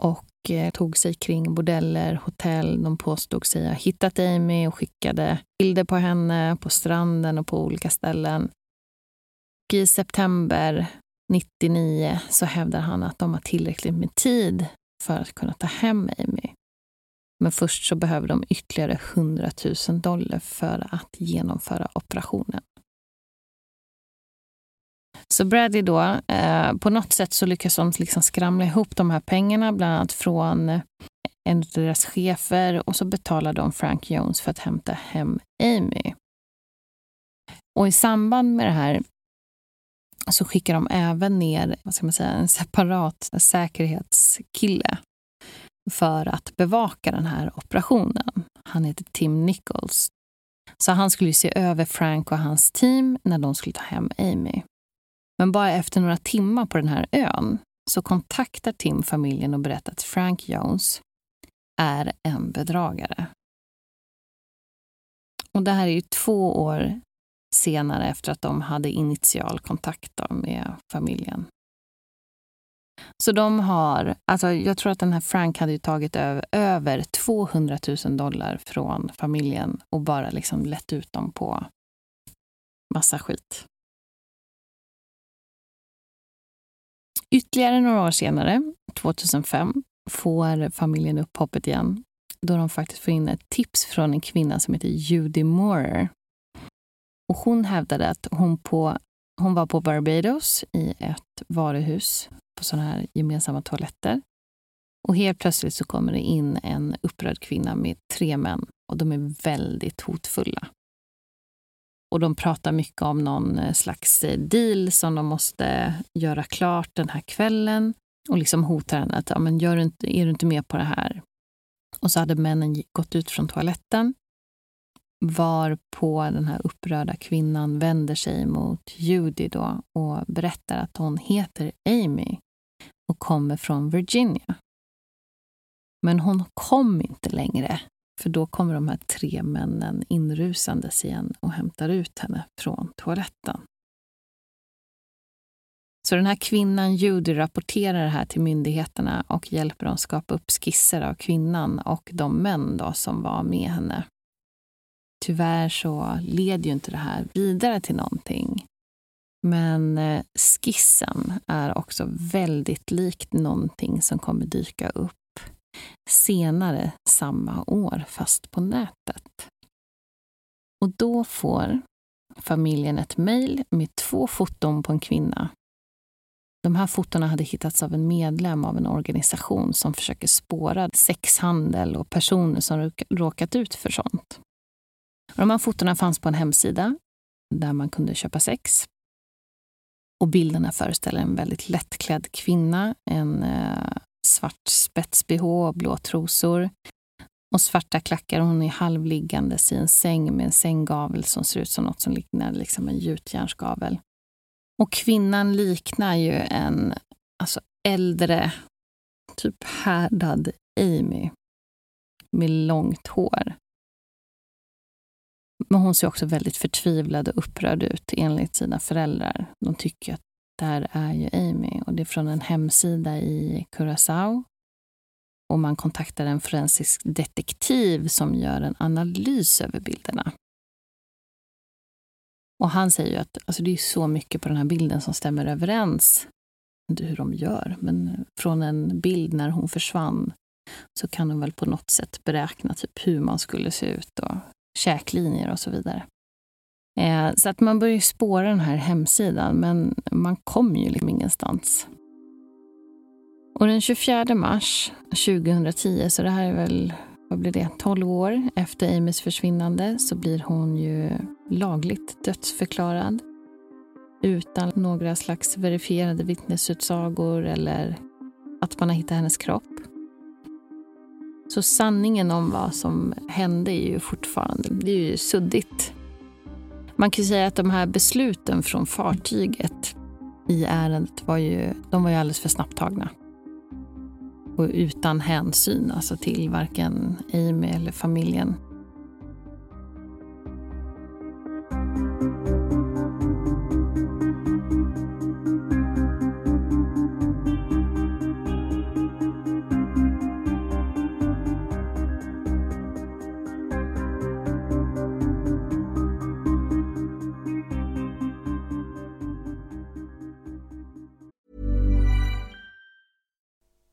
Och eh, tog sig kring bordeller, hotell. De påstod sig ha hittat Amy och skickade bilder på henne på stranden och på olika ställen. Och I september 99 så hävdar han att de har tillräckligt med tid för att kunna ta hem Amy. Men först så behöver de ytterligare 100 000 dollar för att genomföra operationen. Så Bradley då, eh, på något sätt så lyckas de liksom skramla ihop de här pengarna, bland annat från en av deras chefer och så betalar de Frank Jones för att hämta hem Amy. Och i samband med det här så skickar de även ner vad ska man säga, en separat säkerhetskille för att bevaka den här operationen. Han heter Tim Nichols. Så han skulle se över Frank och hans team när de skulle ta hem Amy. Men bara efter några timmar på den här ön så kontaktar Tim familjen och berättar att Frank Jones är en bedragare. Och det här är ju två år senare efter att de hade initial kontakt med familjen. Så de har, alltså jag tror att den här Frank hade tagit över, över 200 000 dollar från familjen och bara liksom lett ut dem på massa skit. Ytterligare några år senare, 2005, får familjen upp hoppet igen då de faktiskt får in ett tips från en kvinna som heter Judy Moorer och hon hävdade att hon, på, hon var på Barbados i ett varuhus på sådana här gemensamma toaletter. Och helt plötsligt så kommer det in en upprörd kvinna med tre män och de är väldigt hotfulla. Och de pratar mycket om någon eh, slags eh, deal som de måste göra klart den här kvällen och liksom hotar henne att ja, men gör du inte, är du inte med på det här? Och så hade männen gått ut från toaletten var på den här upprörda kvinnan vänder sig mot Judy då och berättar att hon heter Amy och kommer från Virginia. Men hon kom inte längre, för då kommer de här tre männen inrusandes igen och hämtar ut henne från toaletten. Så den här kvinnan, Judy, rapporterar det här till myndigheterna och hjälper dem skapa upp skisser av kvinnan och de män då som var med henne. Tyvärr så leder ju inte det här vidare till någonting. Men eh, skissen är också väldigt likt någonting som kommer dyka upp senare samma år, fast på nätet. Och då får familjen ett mejl med två foton på en kvinna De här fotona hade hittats av en medlem av en organisation som försöker spåra sexhandel och personer som råkat ut för sånt. de här fotona fanns på en hemsida där man kunde köpa sex. Och bilderna föreställer en väldigt lättklädd kvinna, en eh, svart spets-bh och blå trosor och svarta klackar. Hon är halvliggandes i en säng med en sänggavel som ser ut som något som liknar liksom en gjutjärnsgavel. Och kvinnan liknar ju en alltså äldre, typ härdad Amy med långt hår. Men hon ser också väldigt förtvivlad och upprörd ut enligt sina föräldrar. De tycker att där är ju Amy och det är från en hemsida i Curaçao. Och man kontaktar en forensisk detektiv som gör en analys över bilderna. Och han säger ju att alltså det är så mycket på den här bilden som stämmer överens. Inte hur de gör, men från en bild när hon försvann så kan de väl på något sätt beräkna typ hur man skulle se ut och käklinjer och så vidare. Eh, så att man börjar spåra den här hemsidan, men man kommer ju liksom ingenstans. Och den 24 mars 2010, så det här är väl vad blir det, 12 år efter Amys försvinnande så blir hon ju lagligt dödsförklarad utan några slags verifierade vittnesutsagor eller att man har hittat hennes kropp. Så sanningen om vad som hände är ju fortfarande det är ju suddigt. Man kan säga att de här besluten från fartyget i ärendet var ju, de var ju alldeles för snabbt tagna och utan hänsyn alltså till varken Amy eller familjen.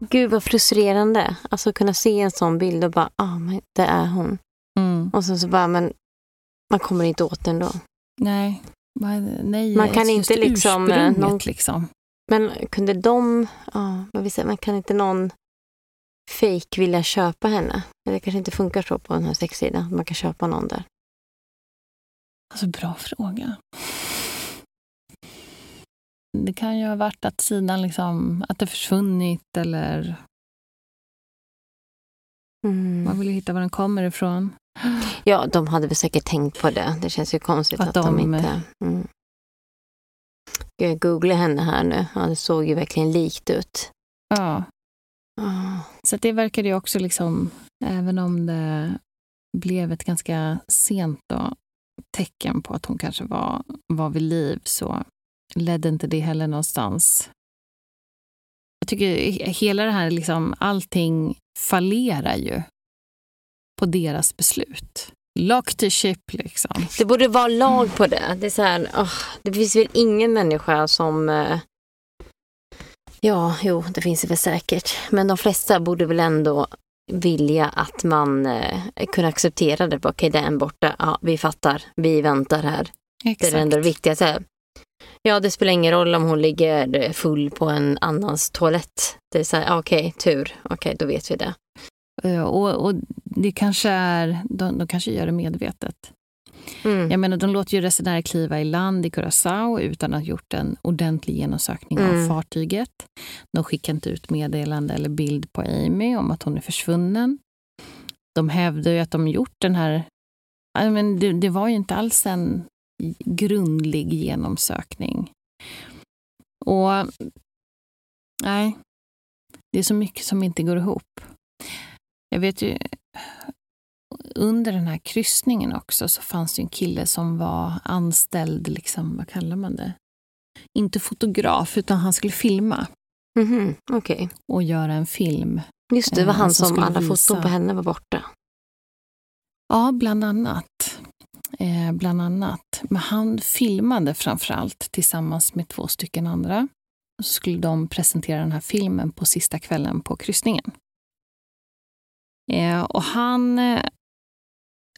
Gud vad frustrerande. Alltså kunna se en sån bild och bara, ja ah, men det är hon. Mm. Och sen så bara, men man kommer inte åt den då. Nej. Nej, man kan inte liksom, eh, någon, liksom. Men kunde de, ja, vad vill säga, man kan inte någon fake vilja köpa henne? Det kanske inte funkar så på den här sexsidan, man kan köpa någon där. Alltså bra fråga. Det kan ju ha varit att sidan liksom, att det försvunnit eller mm. man vill ju hitta var den kommer ifrån. Ja, de hade väl säkert tänkt på det. Det känns ju konstigt att, att de, de, inte... Mm. Jag googlar henne här nu. Ja, det såg ju verkligen likt ut. Ja. Oh. Så det verkade ju också liksom, även om det blev ett ganska sent då, tecken på att hon kanske var, var vid liv, så ledde inte det heller någonstans. jag tycker hela det här, liksom, allting fallerar ju på deras beslut. Lock the ship liksom. Det borde vara lag på det. Det, är så här, oh, det finns väl ingen människa som... Eh, ja, jo, det finns det väl säkert. Men de flesta borde väl ändå vilja att man eh, kunna acceptera det. Okej, okay, det är en borta. Ja, vi fattar. Vi väntar här. Exakt. Det är det ändå viktiga. Så här, ja, det spelar ingen roll om hon ligger full på en annans toalett. Det är så här, okej, okay, tur. Okej, okay, då vet vi det. Eh, och, och det kanske är, de, de kanske gör det medvetet. Mm. Jag menar, de låter ju resenärer kliva i land i Curaçao utan att ha gjort en ordentlig genomsökning mm. av fartyget. De skickar inte ut meddelande eller bild på Amy om att hon är försvunnen. De hävdar ju att de gjort den här... Men det, det var ju inte alls en grundlig genomsökning. Och nej, det är så mycket som inte går ihop. Jag vet ju, under den här kryssningen också så fanns det en kille som var anställd, liksom, vad kallar man det? Inte fotograf, utan han skulle filma. Mm -hmm. okay. Och göra en film. Just det, det var eh, han som, som alla visa... foton på henne var borta. Ja, bland annat. Eh, bland annat. Men han filmade framför allt tillsammans med två stycken andra. Så skulle de presentera den här filmen på sista kvällen på kryssningen. Eh, och han eh,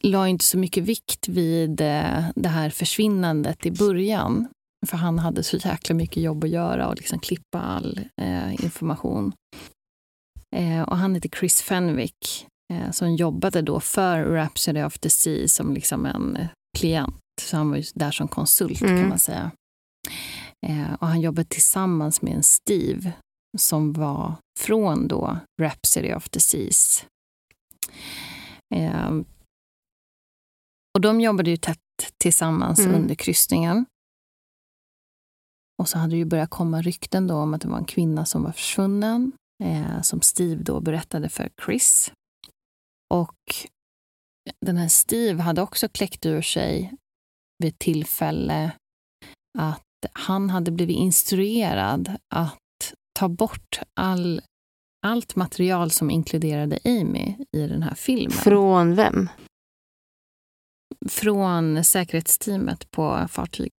la inte så mycket vikt vid eh, det här försvinnandet i början. För han hade så jäkla mycket jobb att göra och liksom klippa all eh, information. Eh, och han heter Chris Fenwick eh, som jobbade då för Rhapsody of the Sea som liksom en klient. Så han var där som konsult mm. kan man säga. och han jobbade tillsammans med en Steve som var från då Rhapsody of the Seas Eh, och de jobbade ju tätt tillsammans mm. under kryssningen. Och så hade det ju börjat komma rykten då om att det var en kvinna som var försvunnen, eh, som Steve då berättade för Chris. Och den här Steve hade också kläckt ur sig vid ett tillfälle att han hade blivit instruerad att ta bort all allt material som inkluderade Amy i den här filmen. Från vem? Från säkerhetsteamet på fartyg.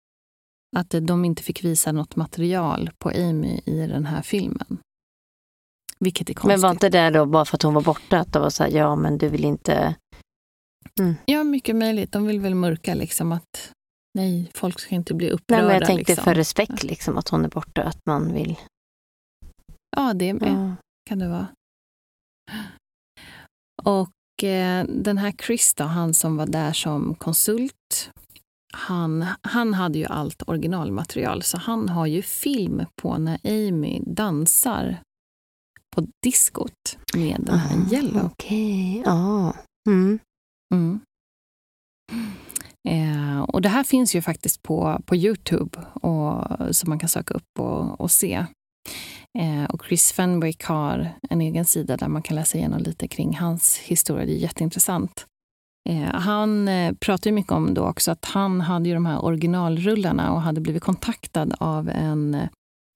Att de inte fick visa något material på Amy i den här filmen. Vilket är konstigt. Men var inte det då bara för att hon var borta? Att det var så här, ja men du vill inte... Mm. Ja, mycket möjligt. De vill väl mörka liksom att nej, folk ska inte bli upprörda. Nej, men jag tänkte liksom. för respekt, liksom, att hon är borta, att man vill... Ja, det med. Ja kan det vara. Och eh, den här Chris, då, han som var där som konsult, han, han hade ju allt originalmaterial, så han har ju film på när Amy dansar på diskot med den här ah, Yellow. Okej, okay. ja. Mm. Mm. Eh, och det här finns ju faktiskt på, på Youtube, och, som man kan söka upp och, och se. Eh, och Chris Fenwick har en egen sida där man kan läsa igenom lite kring hans historia. Det är jätteintressant. Eh, han eh, pratar mycket om då också att han hade ju de här originalrullarna och hade blivit kontaktad av en eh,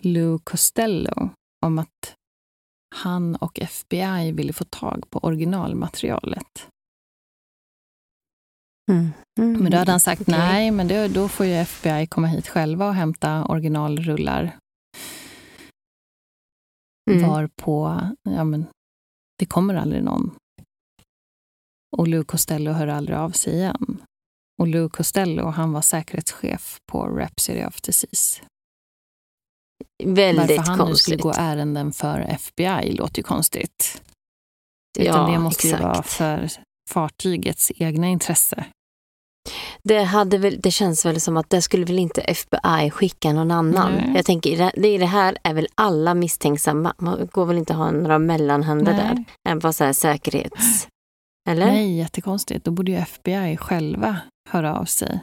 Lou Costello om att han och FBI ville få tag på originalmaterialet. Mm. Mm. Men då hade han sagt okay. nej, men då, då får ju FBI komma hit själva och hämta originalrullar Mm. Var på, ja men, det kommer aldrig någon. Och Lou Costello hör aldrig av sig igen. Och Lou Costello, han var säkerhetschef på Rhapsody of Seas. Väldigt Varför han konstigt. nu skulle gå ärenden för FBI låter ju konstigt. Utan ja, det måste exakt. ju vara för fartygets egna intresse. Det, hade väl, det känns väl som att det skulle väl inte FBI skicka någon annan. Nej. Jag tänker, det, det här är väl alla misstänksamma. Man går väl inte att ha några mellanhänder Nej. där. Än vad så här säkerhets... Eller? Nej, jättekonstigt. Då borde ju FBI själva höra av sig.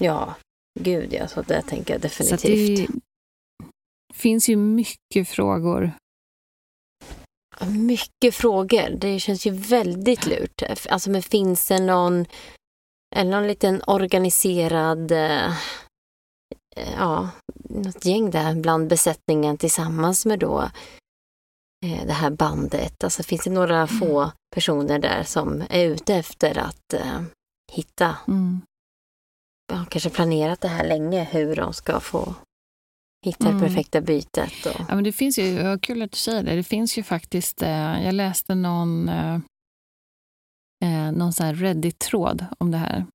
Ja, gud ja. Så det tänker jag definitivt. Så det finns ju mycket frågor mycket frågor. Det känns ju väldigt lurt. Alltså, men finns det någon, eller någon liten organiserad... Eh, ja, något gäng där bland besättningen tillsammans med då eh, det här bandet. Alltså finns det några Mm. få personer där som är ute efter att eh, hitta, Mm. Har kanske planerat det här länge, hur de ska få hitta Mm. det perfekta bytet. Och, Ja, men det finns ju, kul att du säger det, det finns ju faktiskt, eh, jag läste någon, eh, eh, någon Reddit-tråd om det här.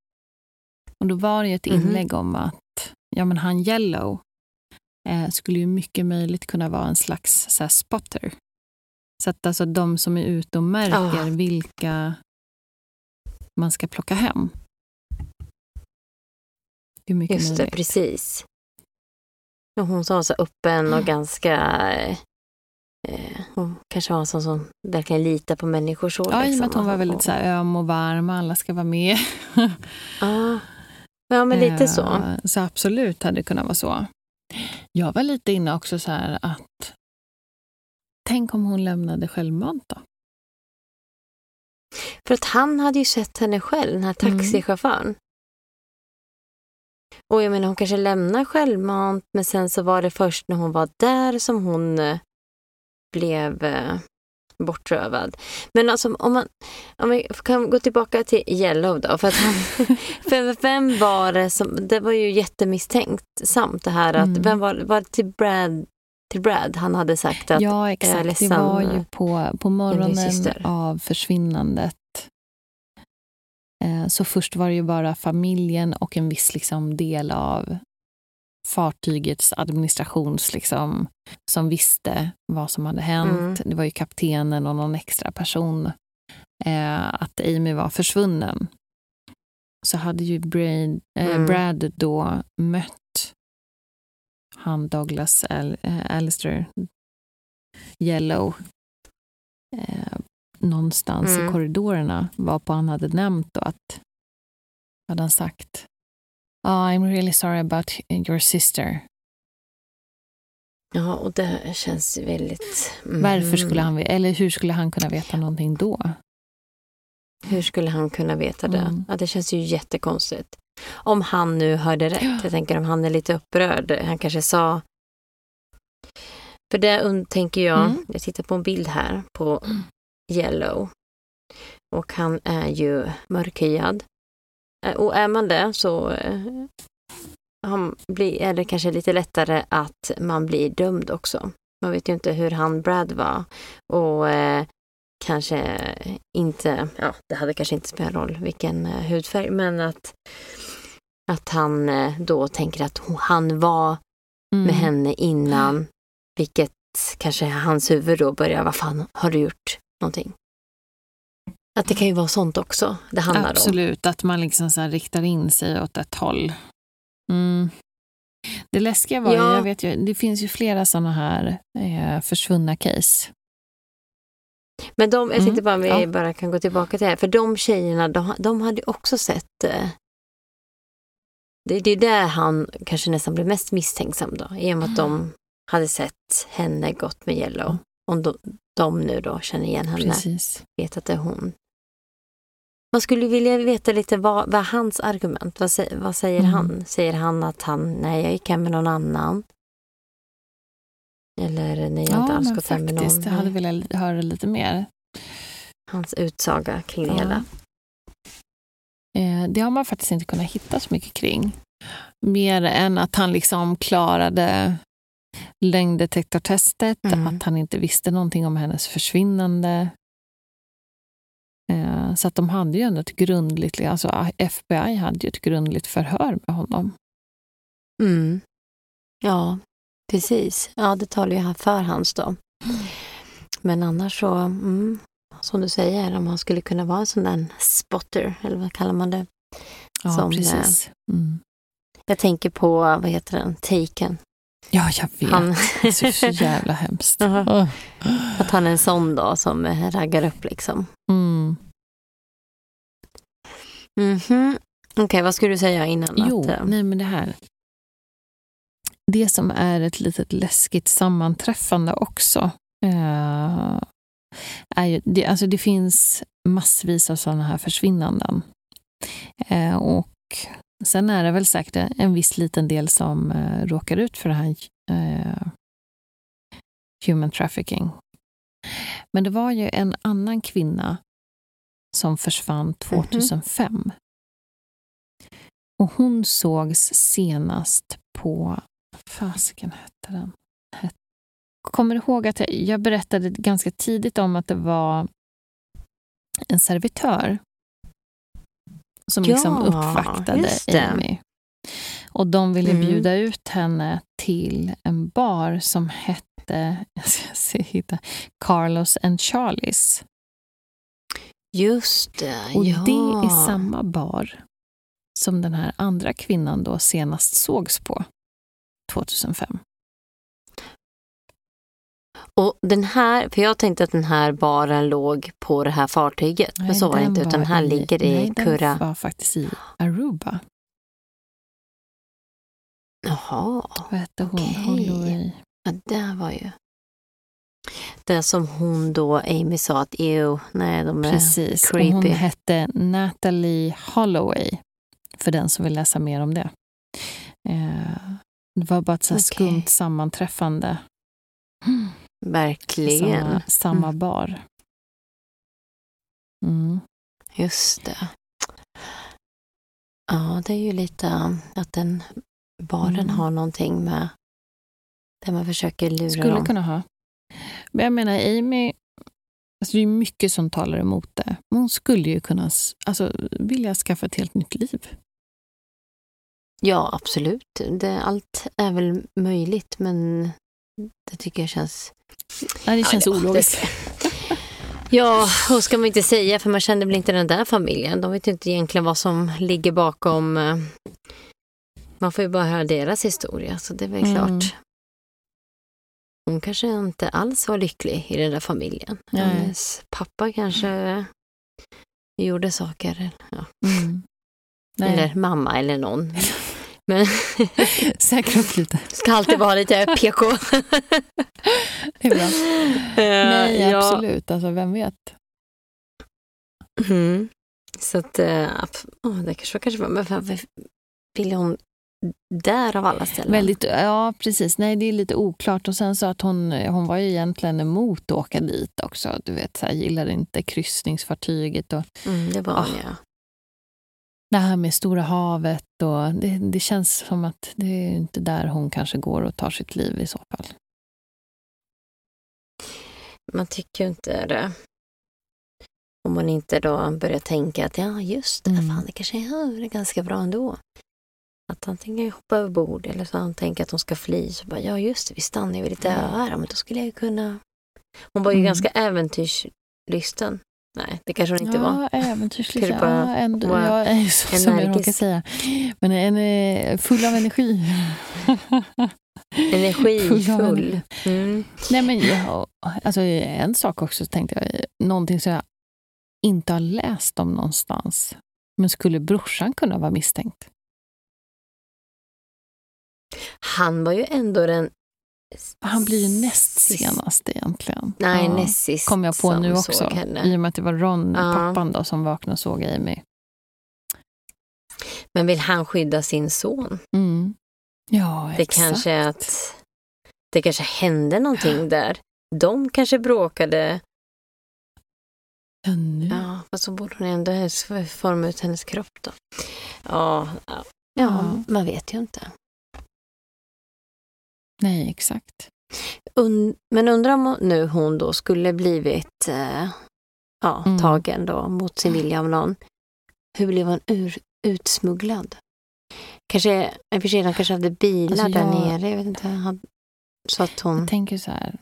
Och då var det ju ett Mhm. inlägg om att ja, men han Yellow eh, skulle ju mycket möjligt kunna vara en slags så här, spotter. Så att alltså de som är ute och märker Ah. vilka man ska plocka hem. Är mycket Just det, precis. Och hon som var så öppen och ganska... Eh, eh, hon kanske var en sån som verkligen litar på människor så. Ja, i och liksom. med att hon var väldigt så här, öm och varm och alla ska vara med. Ja, ja men lite så. Eh, Så absolut hade det kunnat vara så. Jag var lite inne också så här att tänk om hon lämnade självmant då? För att han hade ju sett henne själv, den här Mm. Och jag menar, hon kanske lämnar självmant, men sen så var det först när hon var där som hon eh, blev eh, bortrövad. Men alltså om man, om vi kan gå tillbaka till Yellow då, för att han, för vem var det som, det var ju jättemisstänkt samt det här att, Mm. vem var, var det till Brad, till Brad han hade sagt att, ja, exakt. Det var ju på, på morgonen av försvinnandet. Eh, Så först var det ju bara familjen och en viss liksom del av fartygets administrations liksom, som visste vad som hade hänt. Mm. Det var ju kaptenen och någon extra person. Eh, att Amy var försvunnen. Så hade ju Brad, eh, Mm. Brad då mött han Douglas Al, eh, Alistair Yellow eh, någonstans Mm. i korridorerna varpå han hade nämnt då att hade han sagt oh, I'm really sorry about your sister. ja, och det känns väldigt... mm. Varför skulle han, eller hur skulle han kunna veta någonting då? Hur skulle han kunna veta det? Mm. Ja, det känns ju jättekonstigt. Om han nu hörde rätt. Ja. Jag tänker om han är lite upprörd. Han kanske sa... För det tänker jag, Mm. jag tittar på en bild här på Yellow. Och han är ju mörkhyad. Eh, Och är man det så eh, han blir, är det kanske lite lättare att man blir dömd också. Man vet ju inte hur han Brad var. Och eh, kanske inte, ja det hade kanske inte spelat roll vilken eh, hudfärg, men att, att han eh, då tänker att han var Mm. med henne innan, vilket kanske hans huvud då börjar, vad fan har du gjort någonting? Att det kan ju vara sånt också det handlar om. Absolut, att man liksom så riktar in sig åt ett håll. Mm. Det läskiga var Ja. jag vet ju, det finns ju flera sådana här eh, försvunna case. Men de, jag Mm, tänkte bara om vi ja. bara kan gå tillbaka till det här, för de tjejerna, de, de hade också sett eh, det, det är där han kanske nästan blev mest misstänksam då, i och med att de hade sett henne gått med Yellow. Om de, de nu då känner igen henne, Precis. vet att det är hon. Man skulle vilja veta lite vad, vad hans argument, vad, vad säger Mm. han? Säger han att han, nej jag gick hem med någon annan? Eller nej jag har inte Ja, alls gått hem med någon. faktiskt, jag hade velat höra lite mer. Hans utsaga kring det Ja. hela. Eh, det har man faktiskt inte kunnat hitta så mycket kring. Mer än att han liksom klarade lögndetektortestet, Mm. att han inte visste någonting om hennes försvinnande. Eh, Så att de hade ju ändå ett grundligt, alltså FBI hade ju ett grundligt förhör med honom. Mm. Ja, precis. Ja, det talar ju för hans då. Men annars så, mm, som du säger, om han skulle kunna vara en sån där spotter, eller vad kallar man det? Ja, Som, precis. Mm. Jag tänker på, vad heter den, Taken. Ja, jag vet. Han, Det är så jävla hemskt. Jaha. Åh. att han är en sån då som raggar upp liksom. Mm. Mhm. Okej, vad skulle du säga innan? Jo, att, eh, nej men det här. Det som är ett litet läskigt sammanträffande också. Eh, är ju, det, alltså det finns massvis av sådana här försvinnanden. Eh, och Sen är det väl säkert en viss liten del som eh, råkar ut för det här eh, human trafficking. Men det var ju en annan kvinna som försvann 2005. Och hon sågs senast på... fasiken hette den? Kommer du ihåg att jag berättade ganska tidigt om att det var en servitör som Ja, liksom uppvaktade. Amy. Och de ville Mm. bjuda ut henne till en bar som hette jag ska se, hitta, Carlos and Charlies. Just det, Och ja. det är samma bar som den här andra kvinnan då senast sågs på 2005. Och den här, för jag tänkte att den här baren låg på det här fartyget. men så var det den inte, utan här i- ligger i nej, Kurra. den var faktiskt i Aruba. Jaha, Vad hette hon? Okej. Holloway. ja, det var ju... Det som hon då, Amy sa att ew, nej de är Precis. Och hon creepy. hette Natalie Holloway, för den som vill läsa mer om det. Eh, det var bara ett så Okej. skumt sammanträffande. Verkligen. Samma, samma Mm. bar. Mm. Just det. Ja, det är ju lite att den baren Mm. har någonting med där man försöker lura Skulle dem. kunna ha. Men jag menar, Amy, alltså det är mycket som talar emot det. Men hon skulle ju kunna alltså, vilja skaffa ett helt nytt liv. Ja, absolut. Det, allt är väl möjligt, men det tycker jag känns... Nej, det känns ja, ologiskt. Ja, och ska man inte säga, för man känner väl inte den där familjen. De vet ju inte egentligen vad som ligger bakom. eh, Man får ju bara höra deras historia, så det är väl Mm. klart. Hon kanske inte alls var lycklig i den där familjen. Nej. Hennes pappa kanske gjorde saker. Ja. Mm. Eller mamma eller någon. Men Säkra upp lite. ska alltid vara lite PK. Det är bra. Nej, ja. absolut. Alltså, vem vet? Mm. Så att, äh, oh, det kanske kanske var, men varför ville hon där av alla ställen? Väldigt, ja, precis. Nej, det är lite oklart. Och sen så att hon, hon var ju egentligen emot att åka dit också. Du vet, så här, gillade inte kryssningsfartyget och Mm, det var hon, Ah. ja. Det här med Stora havet. Och det, det känns som att det är inte där hon kanske går och tar sitt liv i så fall. Man tycker ju inte det. Om man inte då börjar tänka att ja, just det, Mm. fan, det kanske är, ganska bra ändå. Att antingen hoppa över bord eller så han tänker att de ska fly. Så bara, ja just det, vi stannar ju vid lite öar, men då skulle jag ju kunna... Hon var ju Mm. ganska äventyrslysten. Nej, det kanske hon inte var. ja. Kanske bara Ja, ändå, ja, är så, som jag råkar säga. Men en är full av energi. Energifull. Mm. Nej, men jag, alltså, en sak också tänkte jag, någonting som jag inte har läst om någonstans. Men skulle brorsan kunna vara misstänkt? Han var ju ändå den... Han blir ju näst senast egentligen. Nej, Ja. näst sist Kom jag på som nu också. I och med att det var Ron, Ja. pappan, då, som vaknade och såg Amy. Men vill han skydda sin son? Mm. Ja, Det exakt. kanske är att det kanske hände någonting där. De kanske bråkade. Ja, nu. Ja, fast så borde hon ändå forma ut hennes kropp då. Ja, ja, ja, Ja. man vet ju inte. Nej, exakt. Un men undrar om nu hon då skulle blivit eh, ja, Mm. tagen då mot sin vilja av någon. Hur blev hon ur, utsmugglad? Kanske, i och för sig, de kanske hade bilar Alltså, där jag- nere. Jag vet inte. Så att hon... Jag tänker så här.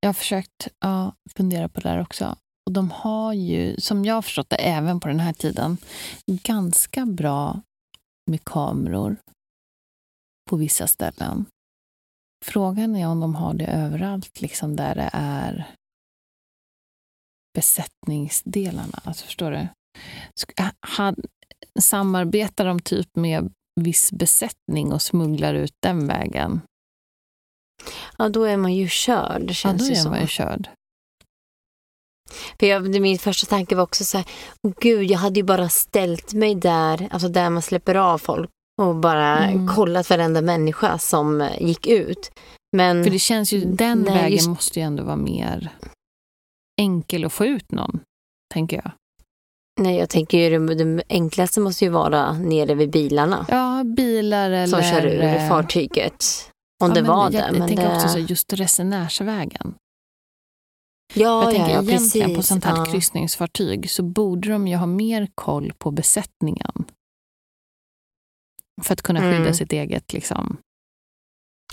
Jag har försökt ja, fundera på det där också. Och de har ju, som jag har förstått det, även på den här tiden, ganska bra med kameror på vissa ställen. Frågan är om de har det överallt, liksom där det är besättningsdelarna. Alltså, förstår du? Han- Samarbetar de typ med viss besättning och smugglar ut den vägen? Ja, då är man ju körd, Ja, känns då det är som. man ju körd. För jag, min första tanke var också så här, oh gud, jag hade ju bara ställt mig där, alltså där man släpper av folk och bara Mm. kollat varenda människa som gick ut. Men För det känns ju, den Nej, vägen just- måste ju ändå vara mer enkel att få ut någon, tänker jag. nej, jag tänker ju det, det enklaste måste ju vara nere vid bilarna Ja, bilar eller... som kör ur eh, fartyget. Om ja, det men var jag, det. Jag Men tänker det, också så, just resenärsvägen. ja, jag tänker ja, egentligen på precis. sånt här ja. kryssningsfartyg så borde de ju ha mer koll på besättningen. För att kunna skydda Mm. sitt eget liksom.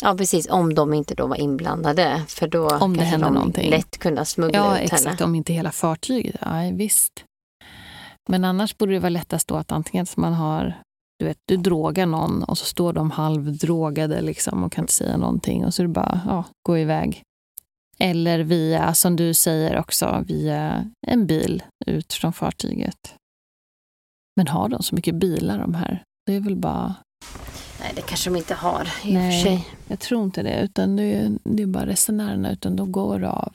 Ja, precis. Om de inte då var inblandade. För då Om det händer de någonting. lätt kunna smuggla Ja, ut exakt. henne. Om inte hela fartyget. Ja, visst. Men annars borde det vara lättast då att antingen som man har, du vet, du drogar någon och så står de halvdrogade liksom och kan inte säga någonting och så är det bara, ja, gå iväg. Eller via, som du säger också, via en bil ut från fartyget. Men har de så mycket bilar de här? Det är väl bara, Nej, det kanske de inte har i och för sig. nej, jag tror inte det. Utan det är, det är bara resenärerna, utan då går av.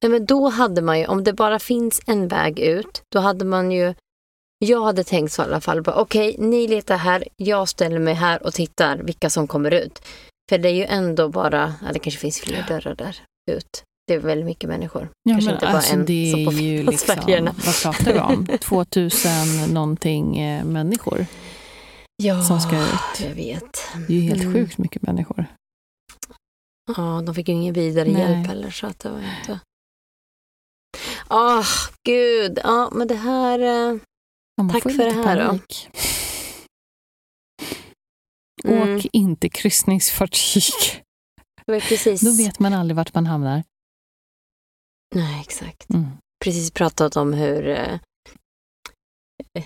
Nej, men då hade man ju, om det bara finns en väg ut, då hade man ju jag hade tänkt så i alla fall. Okej, ni letar här, jag ställer mig här och tittar vilka som kommer ut. För det är ju ändå bara, ja, det kanske finns fler dörrar där ut. Det är väldigt mycket människor. Ja, kanske men inte bara alltså, en det som är på, ju liksom, vad pratar vi om? 2000 någonting eh, människor Ja, som ska ut. jag vet. Det är ju helt Mm. sjukt mycket människor. Ja, de fick ju ingen vidare Nej. hjälp heller så att det var inte... Åh, gud. Ja, men det här... eh, Ja, Tack för det här då. panik. Mm. Åk inte kryssningsfartyg. Då vet man aldrig vart man hamnar. Nej, exakt. Mm. Precis pratat om hur eh,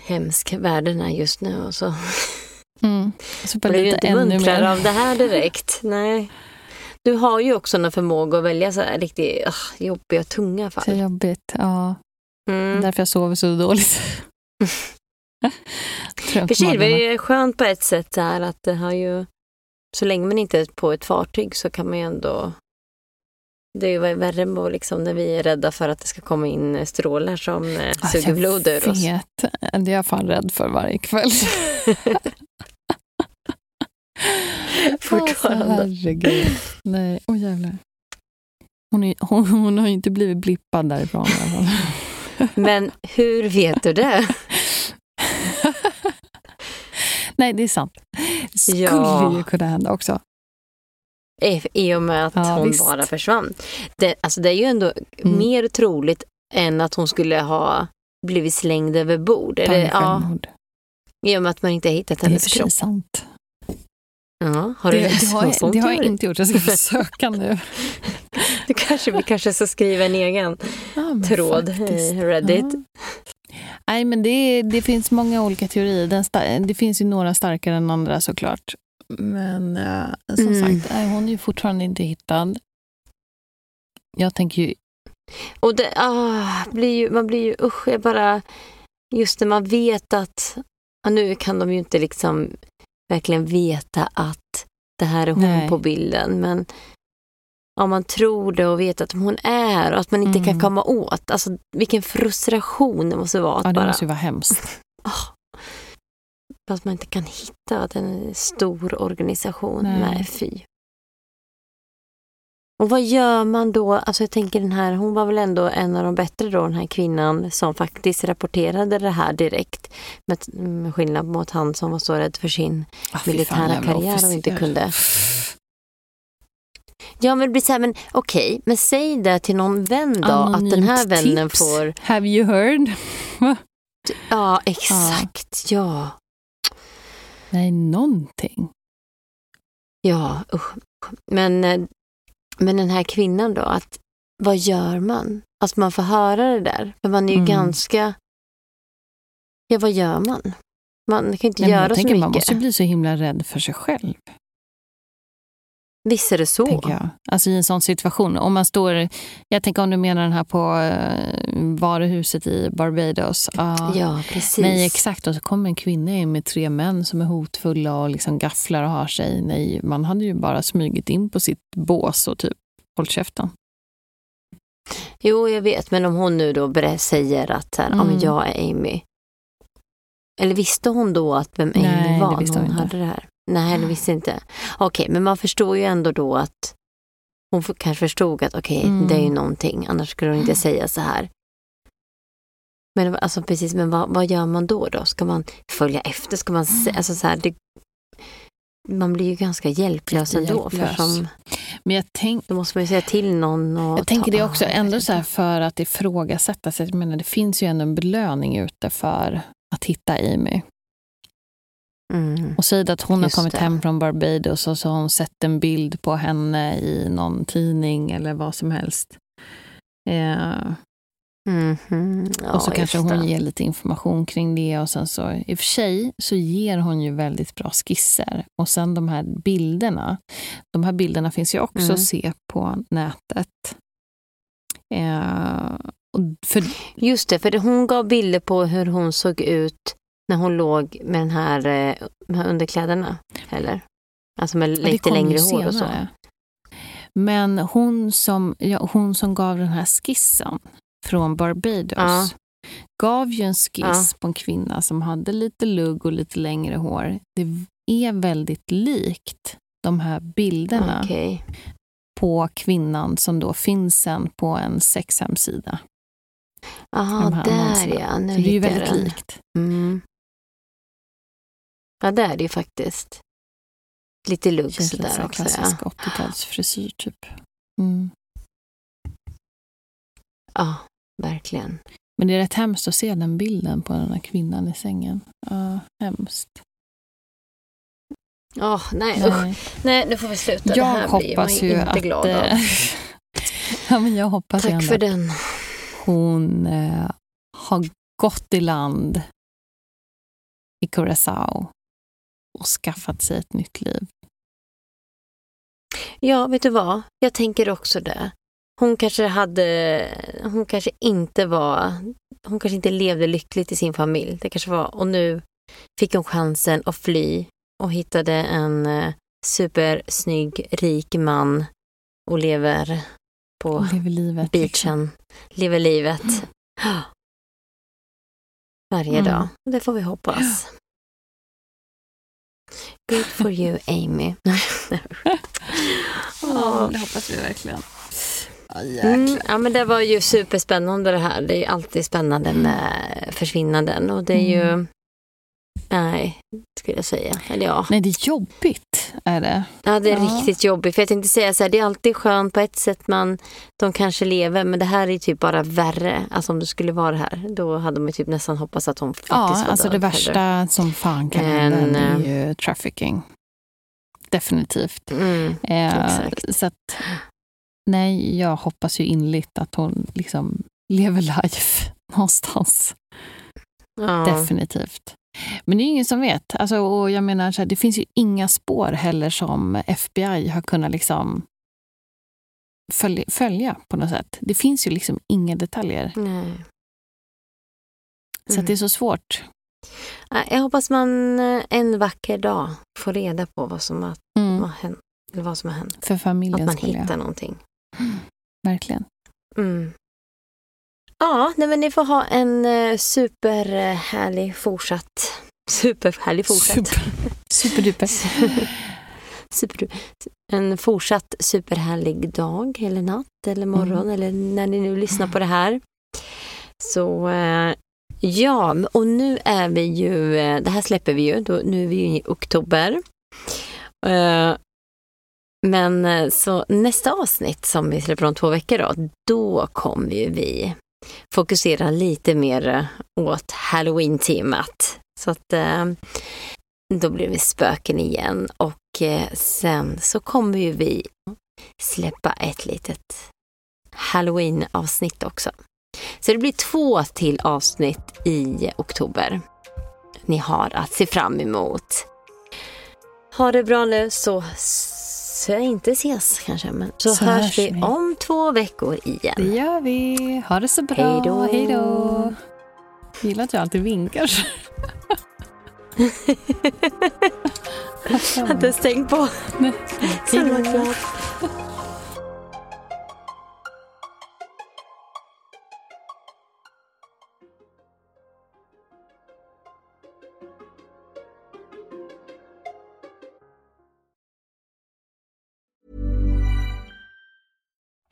hemsk världen är just nu och så Mm. Så ju lite inte muntrare av det här direkt. Nej. Du har ju också en förmåga att välja så här riktigt uh, jobbiga, tunga Så fall. jobbigt. Ja, Mm. därför jag sover så dåligt. För sig, det är ju skönt på ett sätt så här att det har ju, så länge man inte är på ett fartyg så kan man ju ändå det är ju värre med liksom när vi är rädda för att det ska komma in strålar som Ja, suger blod ur jag oss. vet. Det är jag fan rädd för varje kväll. Fortfarande. Alltså, herregud. Nej, åh jävlar. Hon, är, hon, hon har ju inte blivit blippad därifrån i alla fall. Men hur vet du det? Nej, det är sant. Det skulle Ja. ju kunna hända också. I, I och med att Ja, hon visst. bara försvann. Det, alltså det är ju ändå Mm. mer troligt än att hon skulle ha blivit slängd över bord. Eller, ja. I och med att man inte har hittat Det är hennes för sig kropp. sant. Ja, har du det, läst det, har det har jag inte gjort. Jag ska försöka nu. Du kanske, vi kanske ska skriva en egen Ja, tråd faktiskt. i Reddit. Ja. Nej, men det, det finns många olika teorier. Den det finns ju några starkare än andra såklart. Men eh, som Mm. sagt, nej, hon är ju fortfarande inte hittad. Jag tänker ju, Och det, ah, blir ju, man blir ju, usch, jag bara, just när man vet att, ja, nu kan de ju inte liksom verkligen veta att det här är hon Nej. på bilden, men om man tror det och vet att hon är och att man inte kan Mm. komma åt, alltså vilken frustration det måste vara att ja, det bara, måste ju vara hemskt. ah, att man inte kan hitta att en stor organisation. Nej. Nej, fy. Och vad gör man då? Alltså jag tänker den här, hon var väl ändå en av de bättre då, den här kvinnan som faktiskt rapporterade det här direkt. Med, med skillnad mot han som var så rädd för sin Ah, militära fan, karriär och inte kunde. Ja men det blir så här, men okej, men säg det till någon vän då, att den här Anonymt vännen tips. får... Have you heard? Ja, exakt, ja. Nej, någonting. Ja, usch. Men, eh, men den här kvinnan då, att vad gör man? Alltså man får höra det där, för man är ju Mm. ganska... Ja, vad gör man? Man kan inte Nej, göra så tänker, mycket. man måste bli så himla rädd för sig själv. Visst är det så? tänker jag. Alltså i en sån situation. Om man står, jag tänker om du menar den här på uh, varuhuset i Barbados. Ah, Ja, precis. Nej, exakt. Och så kommer en kvinna in med tre män som är hotfulla och liksom gafflar och har sig. Nej, man hade ju bara smugit in på sitt bås och typ hållit käften. Jo, jag vet, men om hon nu då säger att här, Mm. jag är Amy. Eller visste hon då att vem Amy Nej, det var visste hon hon inte. hade det här? Nej, det visste inte. Okej, men man förstår ju ändå då att hon kanske förstod att okej, Mm. det är ju någonting, annars skulle hon inte säga så här. Men alltså precis, men vad, vad gör man då då? Ska man följa efter? Ska man alltså så här, det, man blir ju ganska hjälplös ändå. För som, Men jag, tänk, då måste man ju säga till någon. Och jag tänker det också ändå så här för att ifrågasätta sig. Jag menar, det finns ju ändå en belöning ute för att hitta Amy. Mm. Och säg att hon Just har kommit det. hem från Barbados och så har hon sett en bild på henne i någon tidning eller vad som helst. Eh, Mhm. Ja, och så kanske hon ger lite information kring det. Och sen så, I och för sig så ger hon ju väldigt bra skisser. Och sen de här bilderna. De här bilderna finns ju också Mm. att se på nätet. Eh, för, Just det, för hon gav bilder på hur hon såg ut när hon låg med den här, eh, de här underkläderna. Eller? Alltså med ja, lite ju längre hår och så. Men hon som, ja, hon som gav den här skissen från Barbados Ja. gav ju en skiss Ja. på en kvinna som hade lite lugg och lite längre hår. Det är väldigt likt de här bilderna Okej. på kvinnan som då finns sen på en sexhemsida. Jaha, där annonserna. ja. Nu Så det är ju väldigt den. likt. Mm. Ja, det är det ju faktiskt. Lite lugg Känns lite så sådär också. Ja. klassisk 80-talsfrisyr typ. Mm. ja, verkligen. Men det är rätt hemskt att se den bilden på den här kvinnan i sängen. Ja, hemskt. Åh, nej, usch. Nej. nej, nu får vi sluta. det Jag här blir man hoppas ju inte att... glad av. eh, ja, men jag hoppas Tack för den hon eh, har gått i land i Curaçao och skaffat sig ett nytt liv. Ja, vet du vad? Jag tänker också det. Hon kanske hade, hon kanske inte var, hon kanske inte levde lyckligt i sin familj. Det kanske var, och nu fick hon chansen att fly och hittade en eh, supersnygg, rik man och lever på livet. liksom. beachen, lever livet varje Mm. dag. Det får vi hoppas. Good for you, Amy. Ja, det hoppas vi verkligen. Ja, Mm, ja, men det var ju superspännande det här. Det är alltid spännande med försvinnanden och det är ju, Mm. Nej, skulle jag säga. Eller ja, Nej, det är jobbigt. Är det. ja det är Ja. riktigt jobbigt. För jag tänkte säga så här, det är alltid skönt på ett sätt man, de kanske lever, men det här är typ bara värre. Alltså om det skulle vara här, då hade man typ nästan hoppats att hon faktiskt Ja, var alltså död det heller. värsta som fan kan hända är eh, ju trafficking. Definitivt. Mm, Eh, så att, nej, jag hoppas ju inligt att hon liksom lever life någonstans. ja. Definitivt. Men det är ingen som vet. Alltså, och jag menar, så här, det finns ju inga spår heller som FBI har kunnat liksom följa, följa på något sätt. Det finns ju liksom inga detaljer. Nej. Så Mm. att det är så svårt. Nej, Jag hoppas man eh, en vacker dag får reda på vad som har, Mm. vad hänt, eller vad som har hänt. För Att familjen man skulle hittar jag. någonting. Verkligen. Mm. Ja, nej, men ni får ha en eh, superhärlig fortsatt... Superhärlig fortsatt. Super, superduper. Super, en fortsatt superhärlig dag eller natt eller morgon Mm. eller när ni nu lyssnar på det här. Så eh, ja, och nu är vi ju, eh, det här släpper vi ju, då, nu är vi ju i oktober. Men så nästa avsnitt som vi släpper om två veckor då, då kommer ju vi fokusera lite mer eh, åt halloween-temat. Så att eh, då blir det spöken igen och eh, sen så kommer ju vi släppa ett litet halloween-avsnitt också. Så det blir två till avsnitt i oktober. Ni har att se fram emot. Ha det bra nu så, så inte ses kanske, men så, Så hörs hörs vi om två veckor Det igen. gör vi. Ha det så bra. Hej då. Hej då. Jag gillar att jag alltid vinkar. Jag hade inte ens tänkt på. Nej. Så